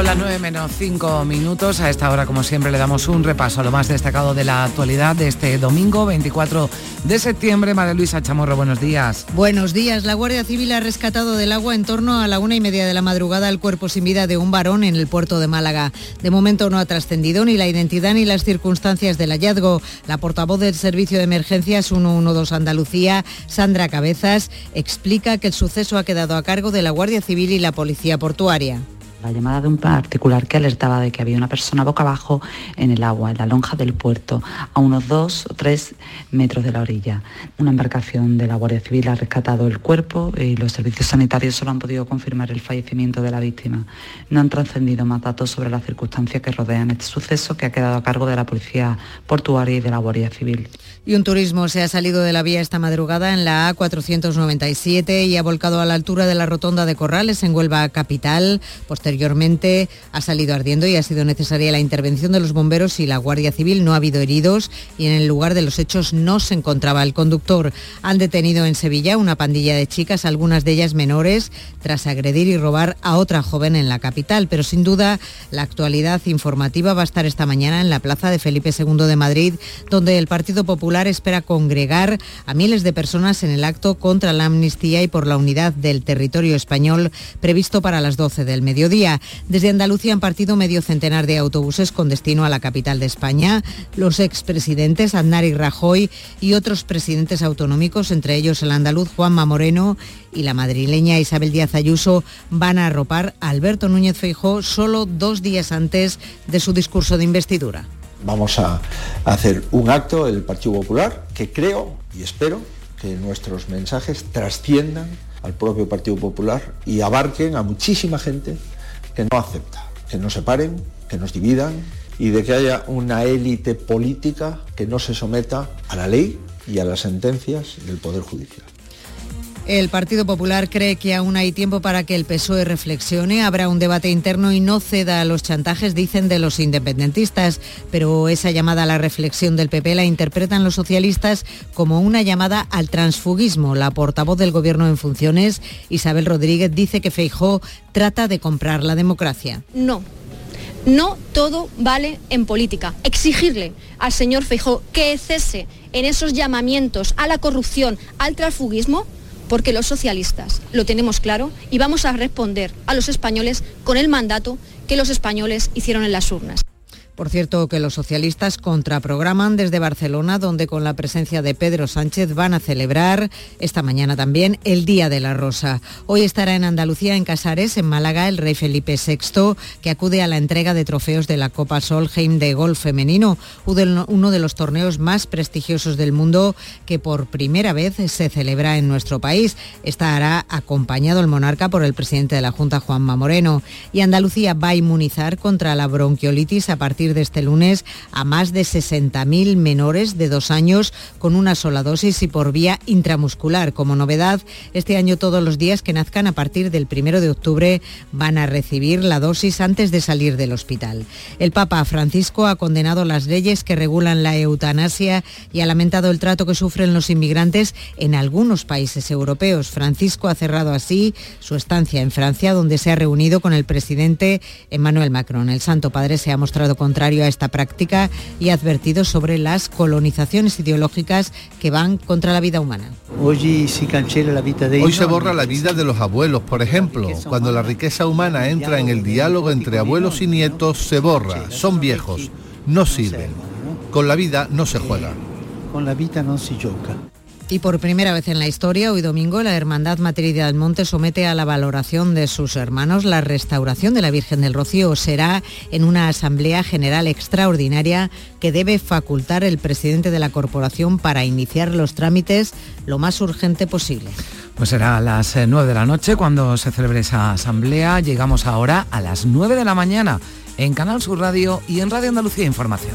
Son las 9 menos 5 minutos. A esta hora, como siempre, le damos un repaso a lo más destacado de la actualidad de este domingo 24 de septiembre. María Luisa Chamorro, buenos días. Buenos días. La Guardia Civil ha rescatado del agua en torno a la una y media de la madrugada el cuerpo sin vida de un varón en el puerto de Málaga. De momento no ha trascendido ni la identidad ni las circunstancias del hallazgo. La portavoz del Servicio de Emergencias 112 Andalucía, Sandra Cabezas, explica que el suceso ha quedado a cargo de la Guardia Civil y la Policía Portuaria la llamada de un particular que alertaba de que había una persona boca abajo en el agua, en la lonja del puerto, a unos dos o tres metros de la orilla. Una embarcación de la Guardia Civil ha rescatado el cuerpo y los servicios sanitarios solo han podido confirmar el fallecimiento de la víctima. No han trascendido más datos sobre las circunstancias que rodean este suceso que ha quedado a cargo de la Policía Portuaria y de la Guardia Civil. Y un turismo se ha salido de la vía esta madrugada en la A497 y ha volcado a la altura de la rotonda de Corrales en Huelva Capital. Posteriormente ha salido ardiendo y ha sido necesaria la intervención de los bomberos y la Guardia Civil. No ha habido heridos y en el lugar de los hechos no se encontraba el conductor. Han detenido en Sevilla una pandilla de chicas, algunas de ellas menores, tras agredir y robar a otra joven en la capital. Pero sin duda la actualidad informativa va a estar esta mañana en la plaza de Felipe II de Madrid, donde el Partido Popular espera congregar a miles de personas en el acto contra la amnistía y por la unidad del territorio español previsto para las 12 del mediodía. Desde Andalucía han partido medio centenar de autobuses con destino a la capital de España. Los expresidentes Aznar y Rajoy y otros presidentes autonómicos, entre ellos el andaluz Juanma Moreno y la madrileña Isabel Díaz Ayuso, van a arropar a Alberto Núñez Feijó solo dos días antes de su discurso de investidura vamos a hacer un acto el Partido Popular que creo y espero que nuestros mensajes trasciendan al propio Partido Popular y abarquen a muchísima gente que no acepta, que nos separen, que nos dividan y de que haya una élite política que no se someta a la ley y a las sentencias del Poder Judicial. El Partido Popular cree que aún hay tiempo para que el PSOE reflexione, habrá un debate interno y no ceda a los chantajes, dicen, de los independentistas. Pero esa llamada a la reflexión del PP la interpretan los socialistas como una llamada al transfugismo. La portavoz del Gobierno en funciones, Isabel Rodríguez, dice que Feijó trata de comprar la democracia. No, no todo vale en política. Exigirle al señor Feijó que cese en esos llamamientos a la corrupción, al transfugismo, porque los socialistas lo tenemos claro y vamos a responder a los españoles con el mandato que los españoles hicieron en las urnas. Por cierto, que los socialistas contraprograman desde Barcelona, donde con la presencia de Pedro Sánchez van a celebrar esta mañana también el Día de la Rosa. Hoy estará en Andalucía, en Casares, en Málaga, el rey Felipe VI, que acude a la entrega de trofeos de la Copa Solheim de golf femenino, uno de los torneos más prestigiosos del mundo que por primera vez se celebra en nuestro país. Estará acompañado el monarca por el presidente de la Junta, Juanma Moreno. Y Andalucía va a inmunizar contra la bronquiolitis a partir de este lunes a más de 60.000 menores de dos años con una sola dosis y por vía intramuscular. Como novedad, este año todos los días que nazcan a partir del 1 de octubre van a recibir la dosis antes de salir del hospital. El Papa Francisco ha condenado las leyes que regulan la eutanasia y ha lamentado el trato que sufren los inmigrantes en algunos países europeos. Francisco ha cerrado así su estancia en Francia, donde se ha reunido con el presidente Emmanuel Macron. El Santo Padre se ha mostrado contra contrario a esta práctica y ha advertido sobre las colonizaciones ideológicas que van contra la vida humana. Hoy se borra la vida de los abuelos, por ejemplo. Cuando la riqueza humana entra en el diálogo entre abuelos y nietos, se borra. Son viejos, no sirven. Con la vida no se juega. Con la vida no se juega. Y por primera vez en la historia, hoy domingo, la Hermandad Matriz del Monte somete a la valoración de sus hermanos la restauración de la Virgen del Rocío. Será en una Asamblea General Extraordinaria que debe facultar el presidente de la corporación para iniciar los trámites lo más urgente posible. Pues será a las 9 eh, de la noche cuando se celebre esa asamblea. Llegamos ahora a las 9 de la mañana en Canal Sur Radio y en Radio Andalucía Información.